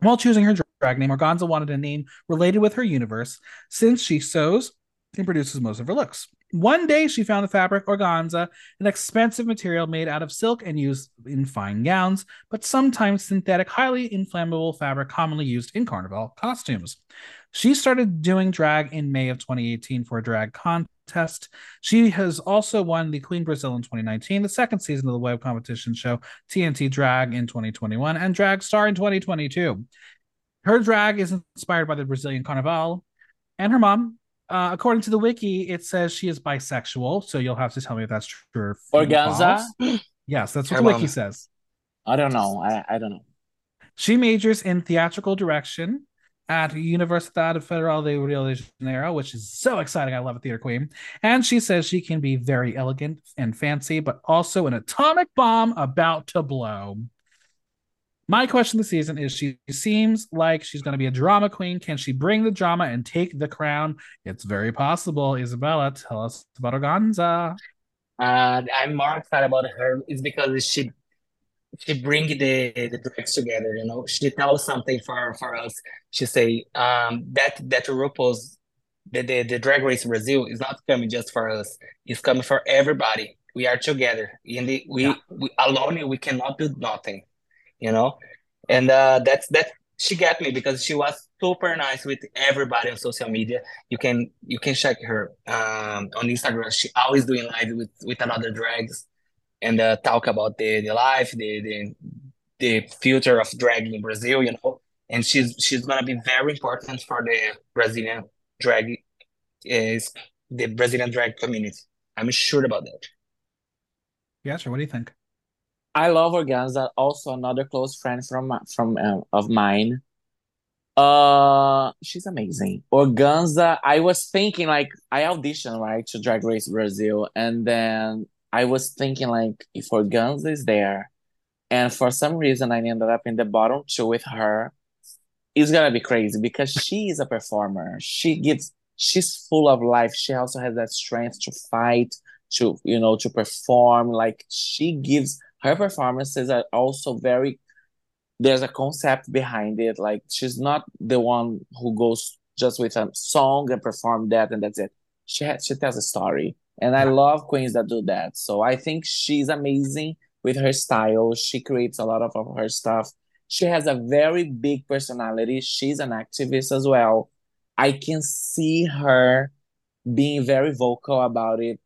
While choosing her drag name, Organza wanted a name related with her universe since she sews and produces most of her looks. One day, she found the fabric organza, an expensive material made out of silk and used in fine gowns, but sometimes synthetic, highly inflammable fabric commonly used in carnival costumes. She started doing drag in May of 2018 for a drag contest. She has also won the Queen Brazil in 2019, the second season of the web competition show TNT Drag in 2021, and Drag Star in 2022. Her drag is inspired by the Brazilian Carnival and her mom. Uh, according to the wiki, it says she is bisexual, so you'll have to tell me if that's true or Organza? Yes, that's what Her the wiki mom. says. I don't know. I, I don't know. She majors in theatrical direction at Universidade Federal de Rio de Janeiro, which is so exciting. I love a theater queen. And she says she can be very elegant and fancy, but also an atomic bomb about to blow. My question this season is she seems like she's going to be a drama queen. Can she bring the drama and take the crown? It's very possible. Isabella, tell us about Organza. Uh, I'm more excited about her is because she she bring the the drags together, you know. She tells something for for us. She say um that that RuPaul's the, the the Drag Race Brazil is not coming just for us. It's coming for everybody. We are together. In the we, Yeah. we alone we cannot do nothing, you know. And uh that's that she got me because she was super nice with everybody on social media. You can you can check her um on Instagram. She always doing live with with another drags and uh, talk about the the life, the the the future of drag in Brazil, you know. And she's she's gonna be very important for the Brazilian drag is the Brazilian drag community. I'm sure about that. Yeah, sure. What do you think? I love Organza, also another close friend from from um, of mine. Uh, she's amazing. Organza, I was thinking like I auditioned right to Drag Race Brazil, and then I was thinking like if Organza is there, and for some reason I ended up in the bottom two with her, it's gonna be crazy because she is a performer. She gives, she's full of life. She also has that strength to fight, to you know to perform like she gives her performances are also very there's a concept behind it like she's not the one who goes just with a song and perform that and that's it. She has, she tells a story. And i love queens that do that. So i think she's amazing with her style. She creates a lot of, of her stuff. She has a very big personality. She's an activist as well. I can see her being very vocal about it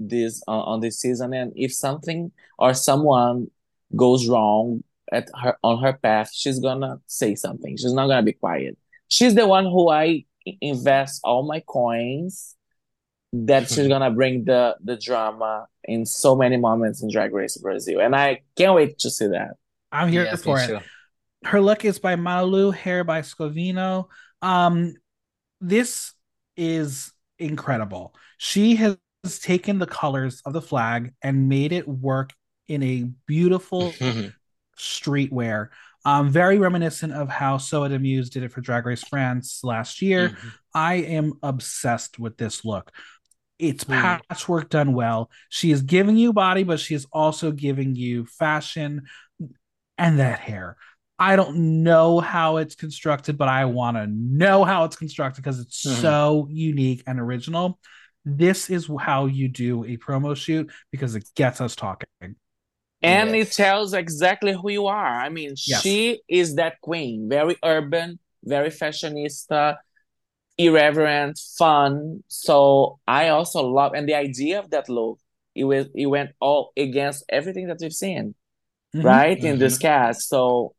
this uh, on this season and if something or someone goes wrong at her on her path she's gonna say something she's not gonna be quiet she's the one who i invest all my coins that she's gonna bring the the drama in so many moments in drag race brazil and i can't wait to see that I'm here Yes, for me it. too. Her look is by Malu, hair by Scovino. Um, this is incredible. She has taken the colors of the flag and made it work in a beautiful streetwear. Um, very reminiscent of how Soa de Muse did it for Drag Race France last year. Mhm. I am obsessed with this look. It's Mm. patchwork done well. She is giving you body, but she is also giving you fashion and that hair. I don't know how it's constructed, but I want to know how it's constructed because it's Mhm. so unique and original. This is how you do a promo shoot because it gets us talking. and it tells exactly who you are i mean Yes. she is that queen very urban very fashionista irreverent fun so i also love and the idea of that look it was it went all against everything that we've seen Mhm. right in this cast so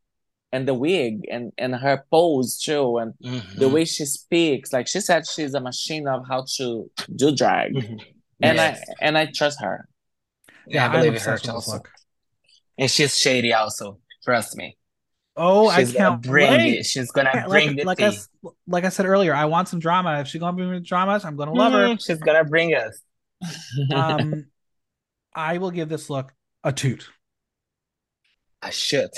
and the wig and and her pose too and Mhm. the way she speaks like she said she's a machine of how to do drag Mhm. and Yes. i and i trust her Yeah, I I'm believe in her obsessed also. look. And she's shady also. Trust me. Oh, she's I gonna can't bring wait. it. She's gonna bring like, the like tea. I s- like I said earlier, I want some drama. If she's gonna bring me drama, I'm gonna love her. Mhm, She's gonna bring us. Um, I will give this look a toot. I should.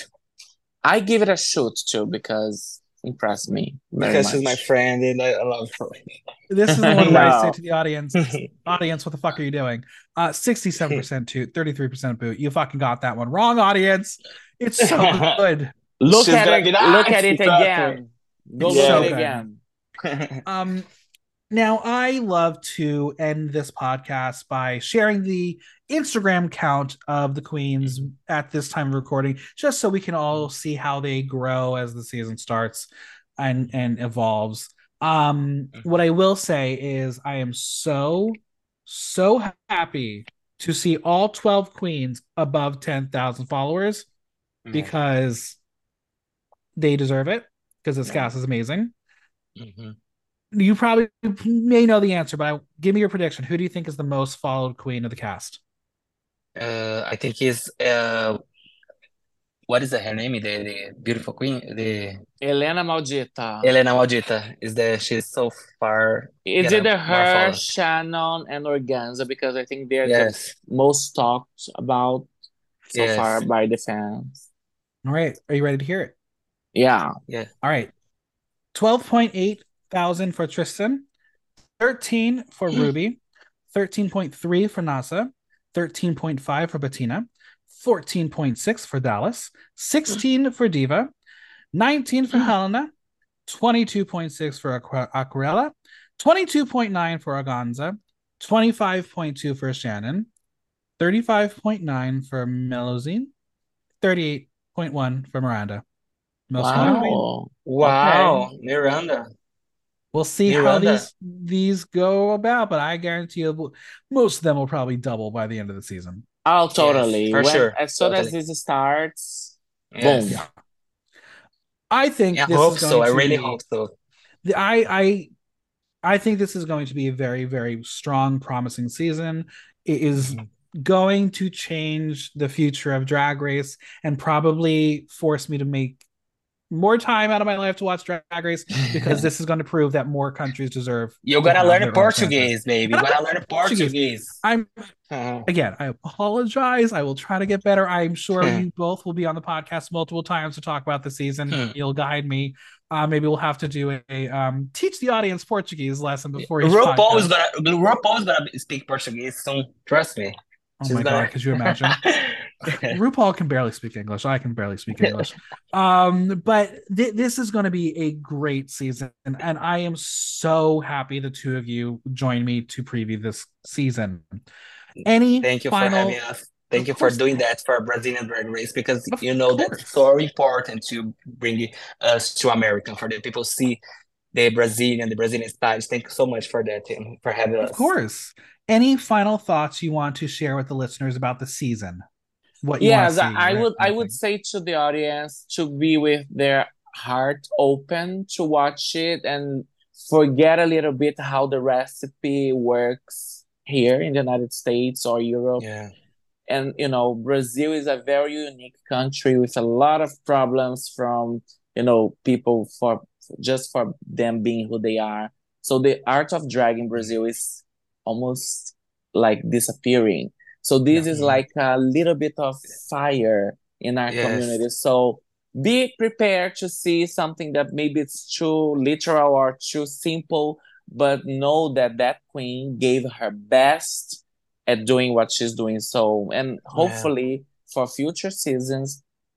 I give it a shoot too because impressed me very Because she's my friend and I I love her. This is the one where I say to the audience, audience, what the fuck are you doing? Uh, 67% toot, 33% boot. You fucking got that one wrong, audience. It's so good. Look She's at it. Look at it again. Go It's look so at it again. Um, now I love to end this podcast by sharing the Instagram count of the queens at this time of recording, just so we can all see how they grow as the season starts and and evolves. Um, what I will say is I am so so happy to see all 12 queens above 10,000 followers because they deserve it because this Yeah. cast is amazing Mhm. You probably may know the answer, but I, give me your prediction. Who do you think is the most followed queen of the cast? Uh, I think he's uh, what is her name? The, the beautiful queen, the Hellena Malditta. Hellena Malditta. Is that she's so far? It's getting either more her. Shannon, and Organzza because I think they're Yes. the most talked about so Yes. far by the fans. All right, are you ready to hear it? Yeah. Yeah. All right, twelve point eight thousand for Tristan, thirteen for mm. Rubi, thirteen point three for Naza, thirteen point five for Betina, fourteen point six for Dallas, sixteen for Diva, nineteen for mm. Hellena, twenty-two point six for Aqua- Aquarela, twenty-two point nine for Organzza, twenty-five point two for Shannon, thirty-five point nine for Melusine, thirty-eight point one for Miranda. Most followed queen. Wow. Wow, Miranda. We'll see how Miranda. these these go about, but I guarantee you, most of them will probably double by the end of the season. Oh, totally. for When- sure. As soon as this starts, Yes. Boom. Yeah. I think I this hope is so. going I really be- hope so. the- I I I think this is going to be a very very strong, promising season. It is Mhm. going to change the future of Drag Race and probably force me to make more time out of my life to watch Drag Race because this is going to prove that more countries deserve. You're gonna learn own Portuguese, baby. You're gonna learn Portuguese. I'm Uh, again. I apologize. I will try to get better. I'm sure Hmm. you both will be on the podcast multiple times to talk about the season. Hmm. You'll guide me. Uh, maybe we'll have to do a um, teach the audience Portuguese lesson before each RuPaul is gonna RuPaul is gonna speak Portuguese soon. Trust me. Oh She's my gonna- god, could you imagine? RuPaul can barely speak English. I can barely speak English. Um, but th- this is going to be a great season, and I am so happy the two of you joined me to preview this season. Any Thank you final? for having us. Thank Of you for doing that for Brazilian Drag Race because Of you know course. that's so important to bring us to America for the people see the Brazilian, the Brazilian styles. Thank you so much for that, Tim, for having us. Of course. Any final thoughts you want to share with the listeners about the season? What yes see, i right? would i would say to the audience to be with their heart open to watch it and forget a little bit how the recipe works here in the united states or europe Yeah. and you know brazil is a very unique country with a lot of problems from you know people for just for them being who they are so the art of drag in brazil is almost like disappearing so this is Mhm. like a little bit of fire in our Yes. community so be prepared to see something that maybe it's too literal or too simple but know that that queen gave her best at doing what she's doing. So, and hopefully for future seasons,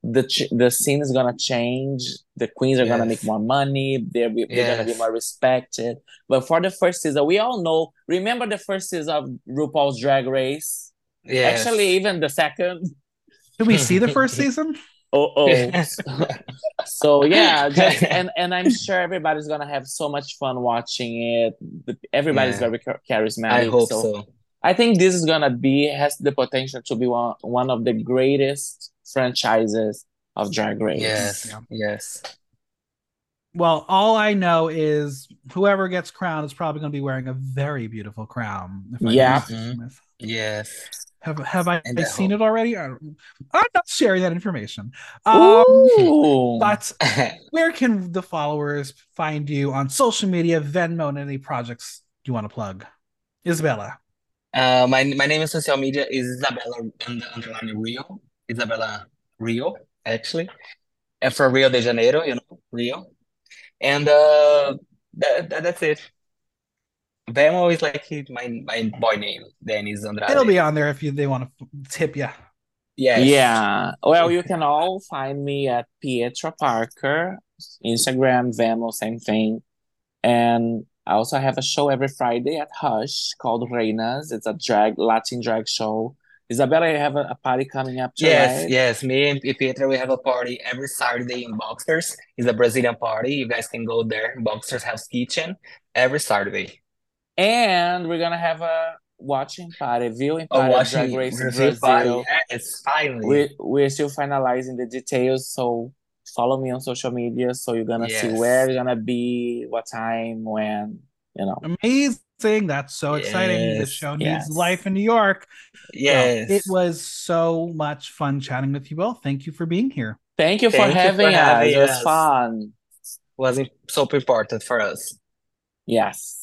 the ch- the scene is gonna change. The queens are gonna make more money. They're, be- they're gonna be more respected. But for the first season, we all know. Remember the first season of RuPaul's Drag Race? Yes. Actually, even the second. Did we see the first season? Oh, oh. so yeah, just and and I'm sure everybody's gonna have so much fun watching it. Everybody's Yeah. very char- charismatic. I hope so so. I think this is gonna be has the potential to be one one of the greatest franchises of Drag Race. Yes. Yeah. Yes. Well, all I know is whoever gets crowned is probably going to be wearing a very beautiful crown. if I Yeah. may mm-hmm. say. Yes. Have have I, I seen it already? I, I'm not sharing that information. Um, but where can the followers find you on social media, Venmo, and any projects you want to plug? Isabella. Uh, my my name in social media is Isabella under, underline Rio. Isabella Rio, actually. And for Rio de Janeiro, you know, Rio. And uh that, that that's it. Vemo is like he- my my boy name. Dennis Andrade. It'll be on there if you they want to tip you. Yeah. Yeah. Well, you can all find me at Pietra Parker, Instagram, Venmo, same thing. And I also have a show every Friday at Hush called Reinas. It's a drag Latin drag show. Isabella, you have a, a party coming up too, Yes, yes. Me and Pietra, we have a party every Saturday in Boxers. It's a Brazilian party. You guys can go there. Boxers Hell's Kitchen every Saturday. And we're gonna have a watching party, viewing Oh, party of watching Drag Race in review party. Yes, finally. We're we're still finalizing the details, so follow me on social media so you're gonna see where you're gonna be, what time, when, you know. Amazing. That's so exciting. The Yes, show needs yes. life in New York. Well, Yes. it was so much fun chatting with you both. Thank you for being here. Thank you for Thank you for having us. having It was us. fun. Wasn't so important for us. Yes.